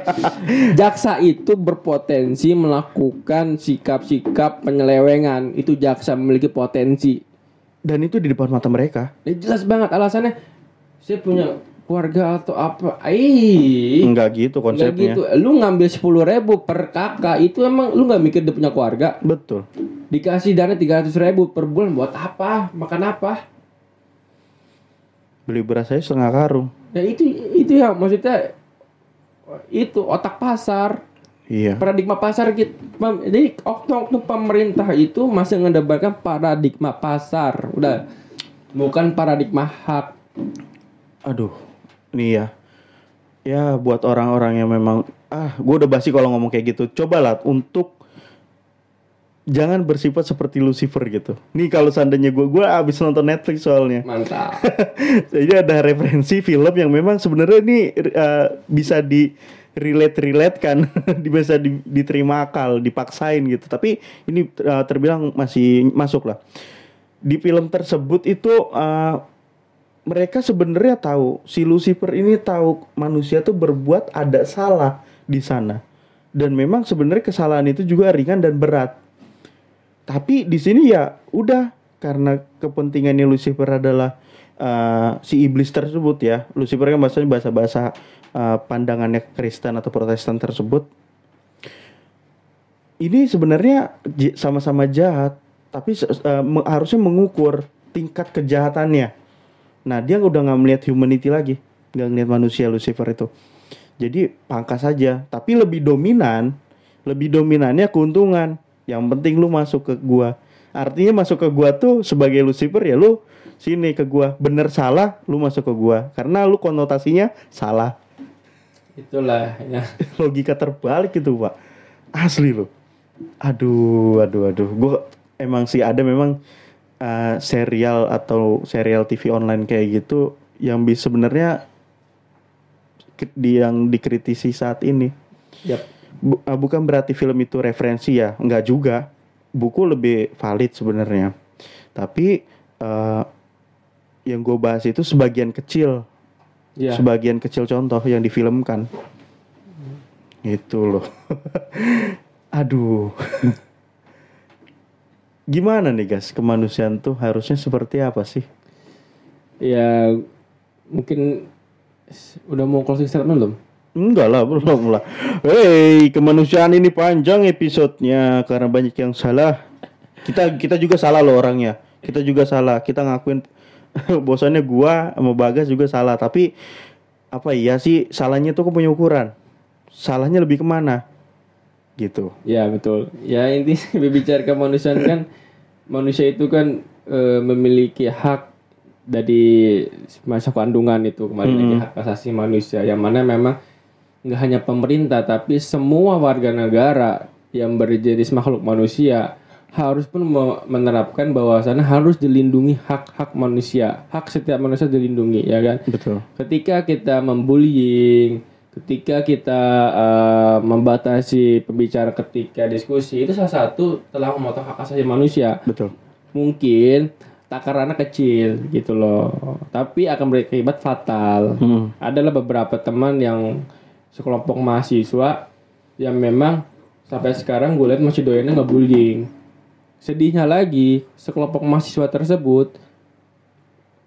jaksa itu berpotensi melakukan sikap-sikap penyelewengan itu jaksa memiliki potensi Dan itu di depan mata mereka. Ya, jelas banget alasannya saya punya keluarga atau apa ih Enggak gitu konsepnya. gitu lu ngambil sepuluh ribu per kakak itu emang lu nggak mikir dia punya keluarga Betul. dikasih dana tiga ribu per bulan buat apa makan apa Beli beras saya setengah karung. ya itu itu ya maksudnya itu otak pasar Iya. paradigma pasar Pem- jadi oknum-oknum pemerintah itu masih mendebarkan paradigma pasar udah bukan paradigma hak Aduh. Nih ya. Ya buat orang-orang yang memang ah, gue udah basi kalau ngomong kayak gitu. Cobalah untuk jangan bersifat seperti Lucifer gitu. Nih kalau seandainya gue gue abis nonton Netflix soalnya. mantap Jadi ada referensi film yang memang sebenarnya ini eh, bisa di relate relate kan, bisa di- diterima akal, dipaksain gitu. Tapi ini eh, terbilang masih masuk lah. Di film tersebut itu eh, mereka sebenarnya tahu si Lucifer ini tahu manusia tuh berbuat ada salah di sana. Dan memang sebenarnya kesalahan itu juga ringan dan berat. Tapi di sini ya udah karena kepentingannya Lucifer adalah uh, si iblis tersebut ya. Lucifer kan bahasanya bahasa-bahasa uh, pandangannya Kristen atau Protestan tersebut. Ini sebenarnya sama-sama jahat, tapi uh, harusnya mengukur tingkat kejahatannya. Nah dia udah nggak melihat humanity lagi, nggak ngeliat manusia Lucifer itu. Jadi pangkas saja, tapi lebih dominan, lebih dominannya keuntungan. Yang penting lu masuk ke gua. Artinya masuk ke gua tuh sebagai Lucifer ya lu sini ke gua. Bener salah lu masuk ke gua. Karena lu konotasinya salah. itulah ya Logika terbalik gitu, Pak. Asli lu. Aduh, aduh, aduh. Gua emang sih ada memang uh, serial atau serial TV online kayak gitu yang bisa sebenarnya di yang dikritisi saat ini. Yap. Bu- uh, bukan berarti film itu referensi ya, nggak juga. Buku lebih valid sebenarnya. Tapi uh, yang gue bahas itu sebagian kecil, Ya. sebagian kecil contoh yang difilmkan. Itu loh. Aduh. Gimana nih guys, kemanusiaan tuh harusnya seperti apa sih? Ya mungkin udah mau closing statement belum? Enggak lah, belum lah. Hei, kemanusiaan ini panjang episodenya karena banyak yang salah. Kita kita juga salah loh orangnya. Kita juga salah. Kita ngakuin bosannya gua sama Bagas juga salah. Tapi apa iya sih salahnya tuh punya ukuran. Salahnya lebih ke mana? Gitu. Ya betul. Ya inti berbicara kemanusiaan kan manusia itu kan eh, memiliki hak dari masa kandungan itu kembali lagi hak asasi manusia yang mana memang nggak hanya pemerintah tapi semua warga negara yang berjenis makhluk manusia harus pun me- menerapkan bahwasannya harus dilindungi hak-hak manusia hak setiap manusia dilindungi ya kan Betul. ketika kita membullying, ketika kita eh, membatasi pembicara ketika diskusi itu salah satu telah memotong hak asasi manusia. Betul. Mungkin takarannya kecil gitu loh, tapi akan berakibat fatal. Hmm. Adalah beberapa teman yang sekelompok mahasiswa yang memang sampai sekarang gue lihat masih doyannya ngebullying. Sedihnya lagi, sekelompok mahasiswa tersebut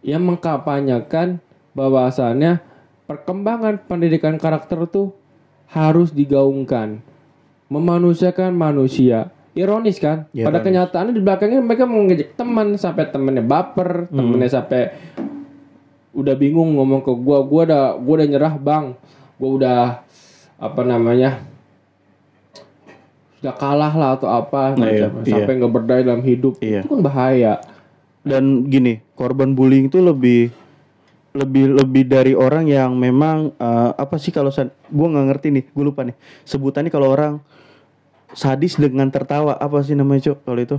yang mengkampanyekan bahwasannya perkembangan pendidikan karakter tuh harus digaungkan, memanusiakan manusia. Ironis kan? Ironis. Pada kenyataannya di belakangnya mereka mengejek teman sampai temennya baper, temennya sampai udah bingung ngomong ke gua, gua udah gua udah nyerah bang, gua udah apa namanya sudah kalah lah atau apa Nah, iya, macam. sampai nggak berdaya dalam hidup Iya. itu kan bahaya. Dan gini, korban bullying itu lebih lebih lebih dari orang yang memang eh, apa sih kalau gua nggak ngerti nih, gue lupa nih. Sebutannya kalau orang sadis dengan tertawa apa sih namanya cok kalau itu?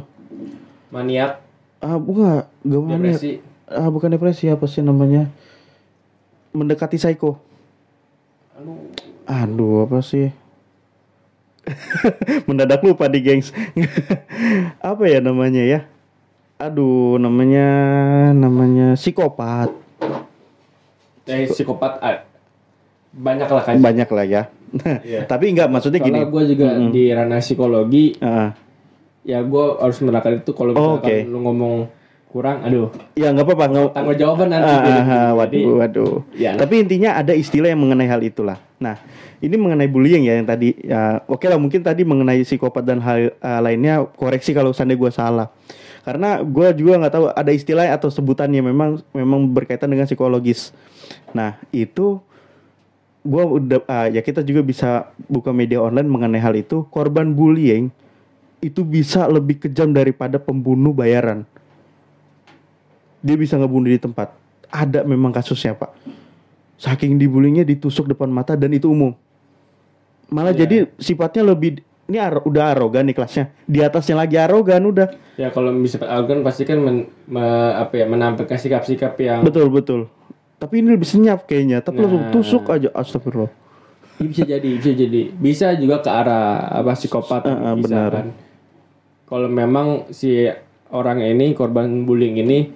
Maniak, Ah bukan, gak depresi, Ah bukan depresi apa sih namanya? Mendekati psycho. Aduh apa sih? Mendadak lupa di gengs. apa ya namanya ya? Aduh namanya namanya psikopat. Eh, psikopat ah, banyak lah kan. Banyak lah ya. Iya. Tapi enggak maksudnya gini. Soalnya gue juga di ranah psikologi, Ah, ya gue harus menerapkan itu kalau Oh, misalkan oke. lu ngomong kurang, aduh, ya nggak apa-apa. nggak- tanggung jawaban nanti. Ah, ah, ah, Jadi, waduh, waduh. ya. Tapi intinya ada istilah yang mengenai hal itulah. Nah, ini mengenai bullying ya yang tadi. Ya, Oke lah, mungkin tadi mengenai psikopat dan hal uh, lainnya. Koreksi kalau seandainya gue salah. Karena gue juga nggak tahu ada istilah atau sebutannya memang memang berkaitan dengan psikologis. Nah, itu gue udah ah, ya kita juga bisa buka media online mengenai hal itu. Korban bullying itu bisa lebih kejam daripada pembunuh bayaran dia bisa ngebunuh di tempat. Ada memang kasusnya pak. Saking dibullyingnya ditusuk depan mata dan itu umum. Malah Iya. jadi sifatnya lebih ini aro- udah arogan nih kelasnya. Di atasnya lagi arogan udah. Ya kalau bisa arogan pasti kan men- me- apa ya menampilkan sikap-sikap yang Betul betul. Tapi ini lebih senyap kayaknya. Tapi langsung Nah. tusuk aja. Astagfirullah. bisa jadi, bisa jadi, bisa juga ke arah apa psikopat ah, bisa benar. kan. Kalau memang si orang ini korban bullying ini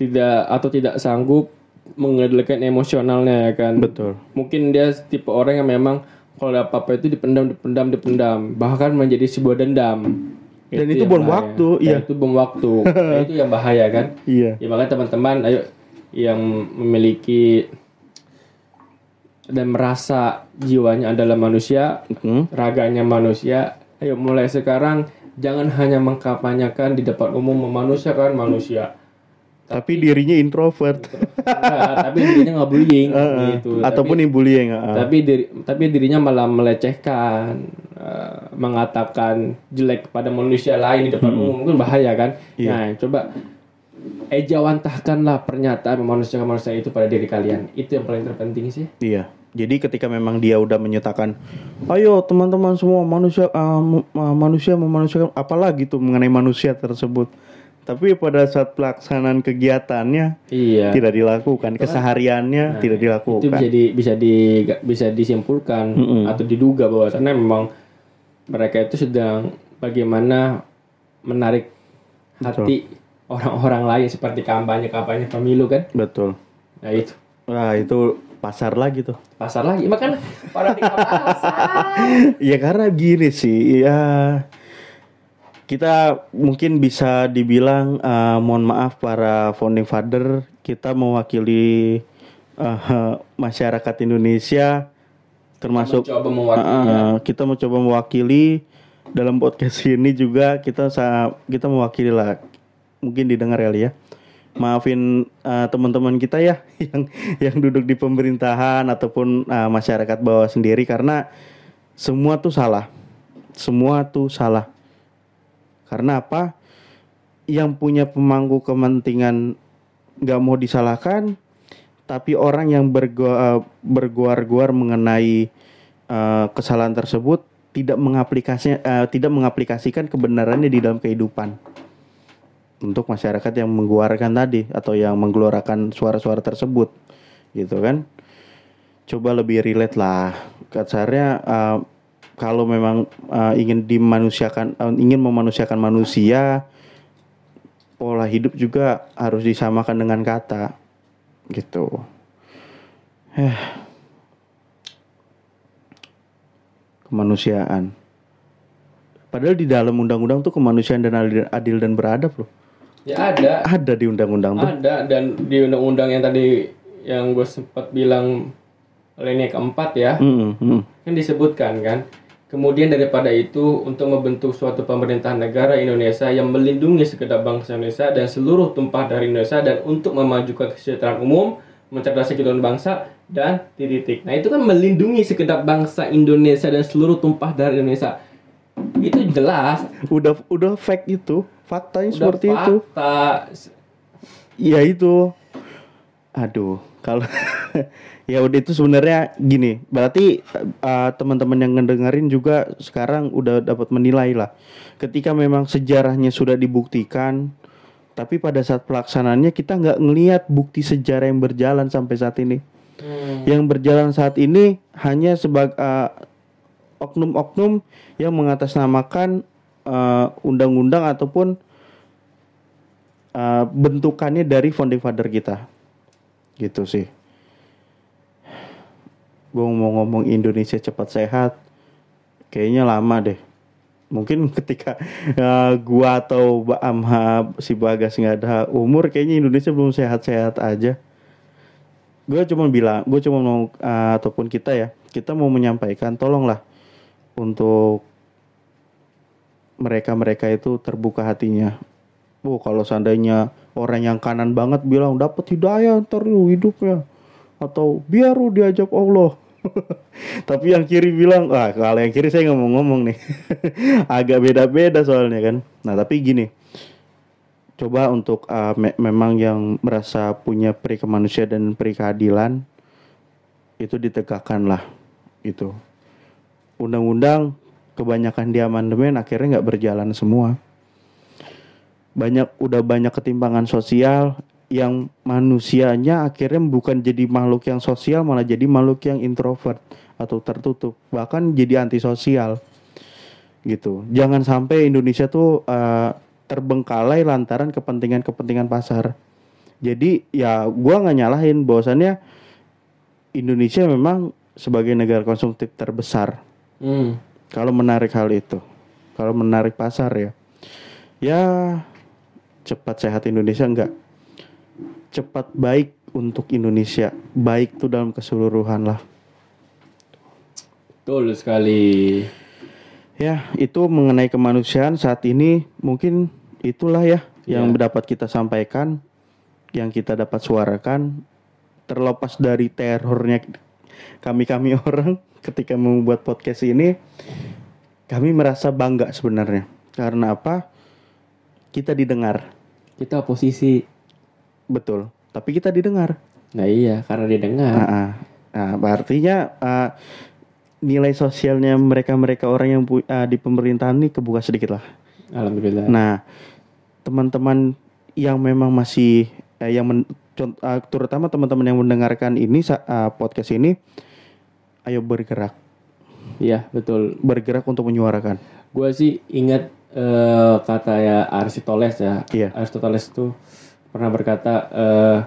tidak atau tidak sanggup mengendalikan emosionalnya ya kan. Betul. Mungkin dia tipe orang yang memang kalau ada apa-apa itu dipendam, dipendam, dipendam, bahkan menjadi sebuah dendam. Dan itu yang bom waktu, iya. itu bom waktu. Nah, itu yang bahaya kan. Iya. Ya makanya teman-teman ayo yang memiliki dan merasa jiwanya adalah manusia, Hmm. raganya manusia, ayo mulai sekarang jangan hanya mengkampanyekan di depan umum memanusiakan manusia. Tapi dirinya introvert. Enggak, tapi dirinya nggak bullying Heeh. gitu. Ataupun yang bullying. ah. tapi diri, tapi dirinya malah melecehkan, eh, mengatakan jelek kepada manusia lain di depan umum itu bahaya kan. Iya. Nah, coba ejawantahkanlah pernyataan memanusiakan manusia itu pada diri kalian. Itu yang paling terpenting sih. Iya. Jadi ketika memang dia udah menyatakan, ayo teman-teman semua manusia uh, manusia memanusiakan apalagi tuh mengenai manusia tersebut. Tapi pada saat pelaksanaan kegiatannya Iya. tidak dilakukan, kesehariannya tidak Itu dilakukan. bisa di bisa di bisa disimpulkan Mm-mm. atau diduga bahwasannya memang mereka itu sedang bagaimana menarik hati orang-orang lain seperti kampanye-kampanye pemilu kan. Betul. Nah itu Wah, itu pasar lagi tuh. pasar lagi. Makanya paradigma pasar. ya karena gini sih, ya kita mungkin bisa dibilang eh, mohon maaf para founding father, kita mewakili eh, masyarakat Indonesia termasuk Mencoba mewakili. Ah, ah, kita mencoba mewakili dalam podcast ini juga kita kita mewakili lah mungkin didengar kali ya. Maafin uh, teman-teman kita ya yang yang duduk di pemerintahan ataupun uh, masyarakat bawah sendiri karena semua tuh salah. Semua tuh salah. Karena apa? Yang punya pemangku kepentingan nggak mau disalahkan tapi orang yang uh, berguar-guar mengenai uh, kesalahan tersebut tidak mengaplikasinya uh, tidak mengaplikasikan kebenarannya di dalam kehidupan untuk masyarakat yang mengguarkan tadi atau yang menggelorakan suara-suara tersebut gitu kan? Coba lebih relate lah. Kasarnya uh, kalau memang uh, ingin dimanusiakan uh, ingin memanusiakan manusia pola hidup juga harus disamakan dengan kata gitu. Eh. Kemanusiaan. Padahal di dalam undang-undang tuh kemanusiaan dan adil dan beradab loh Ya ada, ada di undang-undang tuh ada dan di undang-undang yang tadi yang gue sempat bilang alinea keempat ya, Mm, mm. kan disebutkan kan. Kemudian daripada itu untuk membentuk suatu pemerintahan negara Indonesia yang melindungi segenap bangsa Indonesia dan seluruh tumpah dari Indonesia dan untuk memajukan kesejahteraan umum, mencerdaskan kehidupan bangsa dan titik. Nah itu kan melindungi segenap bangsa Indonesia dan seluruh tumpah dari Indonesia. Itu jelas. udah udah fact itu faktanya Udah seperti itu fakta. ya itu aduh kalau ya udah itu sebenarnya gini berarti uh, teman-teman yang ngedengerin juga sekarang udah dapat menilai lah ketika memang sejarahnya sudah dibuktikan tapi pada saat pelaksanaannya kita nggak ngelihat bukti sejarah yang berjalan sampai saat ini Hmm. yang berjalan saat ini hanya sebagai oknum-oknum yang mengatasnamakan uh, undang-undang ataupun uh, bentukannya dari founding father kita. Gitu sih. Gue mau ngomong Indonesia cepat sehat kayaknya lama deh. Mungkin ketika uh, gua atau Mbak Amha si Bagas nggak ada umur kayaknya Indonesia belum sehat-sehat aja. Gue cuma bilang gue cuma mau uh, ataupun kita ya kita mau menyampaikan tolonglah untuk mereka-mereka itu terbuka hatinya. Oh kalau seandainya orang yang kanan banget bilang dapat hidayah ntar lu hidupnya atau biar lu diajak Allah. Tapi yang kiri bilang ah kalau yang kiri saya nggak mau ngomong nih. Agak beda-beda soalnya kan. Nah tapi gini. Coba untuk uh, me- memang yang merasa punya peri kemanusiaan dan peri keadilan itu ditegakkan lah itu undang-undang kebanyakan di amandemen akhirnya nggak berjalan semua. Banyak udah banyak ketimpangan sosial yang manusianya akhirnya bukan jadi makhluk yang sosial malah jadi makhluk yang introvert atau tertutup bahkan jadi antisosial gitu. Jangan sampai Indonesia tuh uh, terbengkalai lantaran kepentingan-kepentingan pasar. Jadi ya gua nggak nyalahin bahwasannya Indonesia memang sebagai negara konsumtif terbesar Hmm. kalau menarik hal itu kalau menarik pasar ya ya cepat sehat Indonesia enggak cepat baik untuk Indonesia baik tuh dalam keseluruhan lah Betul sekali. ya itu mengenai kemanusiaan saat ini mungkin itulah ya yang Ya. dapat kita sampaikan yang kita dapat suarakan terlepas dari terornya kami-kami orang ketika membuat podcast ini kami merasa bangga sebenarnya karena apa kita didengar Kita oposisi. betul tapi kita didengar Nah iya, karena dia dengar. Ah, ah. nah artinya ah, nilai sosialnya mereka-mereka orang yang ah, di pemerintahan ini kebuka sedikit lah Alhamdulillah. Nah, teman-teman yang memang masih eh, yang men- ah, terutama teman-teman yang mendengarkan ini ah, podcast ini, ayo bergerak, Iya, betul. bergerak untuk menyuarakan. Gue sih ingat eh, kata ya Aristoteles ya. Iya. Aristoteles tuh pernah berkata eh,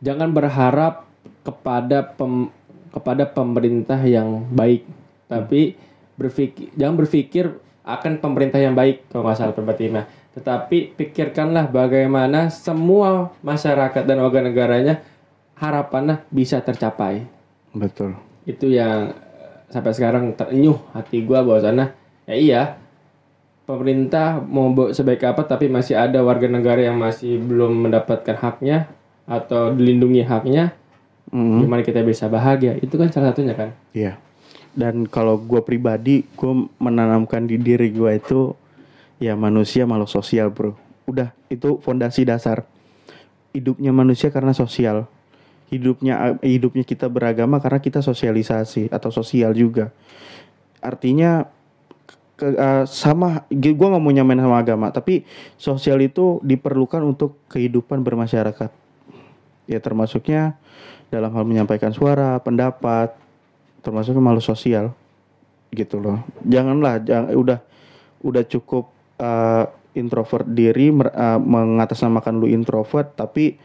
jangan berharap kepada pem- kepada pemerintah yang baik, tapi berpikir jangan berpikir akan pemerintah yang baik kalau nggak salah berarti nah. Tetapi pikirkanlah bagaimana semua masyarakat dan warga negaranya harapannya bisa tercapai. Betul. Itu yang eh, sampai sekarang terenyuh hati gua bahwasannya ya iya pemerintah mau sebaik apa tapi masih ada warga negara yang masih belum mendapatkan haknya atau dilindungi haknya Mhm. gimana kita bisa bahagia itu kan salah satunya kan Iya. Dan kalau gue pribadi, gue menanamkan di diri gue itu ya manusia makhluk sosial bro. Udah itu fondasi dasar. Hidupnya manusia karena sosial. Hidupnya hidupnya kita beragama karena kita sosialisasi atau sosial juga. Artinya ke, eh, sama gue nggak mau nyamain sama agama, tapi sosial itu diperlukan untuk kehidupan bermasyarakat. Ya termasuknya dalam hal menyampaikan suara, pendapat, termasuk makhluk sosial gitu loh janganlah jangan udah udah cukup uh, introvert diri uh, mengatasnamakan lu introvert tapi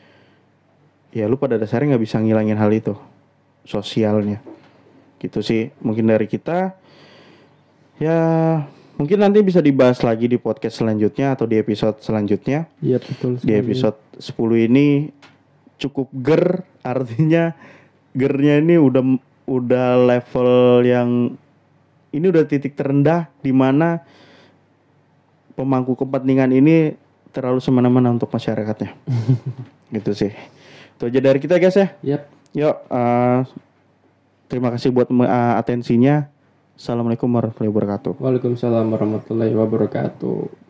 ya lu pada dasarnya nggak bisa ngilangin hal itu sosialnya. Gitu sih mungkin dari kita ya mungkin nanti bisa dibahas lagi di podcast selanjutnya atau di episode selanjutnya. Iya betul di episode 10 ini cukup ger artinya gernya ini udah udah level yang ini udah titik terendah di mana pemangku kepentingan ini terlalu semena-mena untuk masyarakatnya. Gitu sih itu aja dari kita guys ya. Yap. yuk eh, terima kasih buat eh, atensinya. Assalamualaikum warahmatullahi wabarakatuh. Waalaikumsalam warahmatullahi wabarakatuh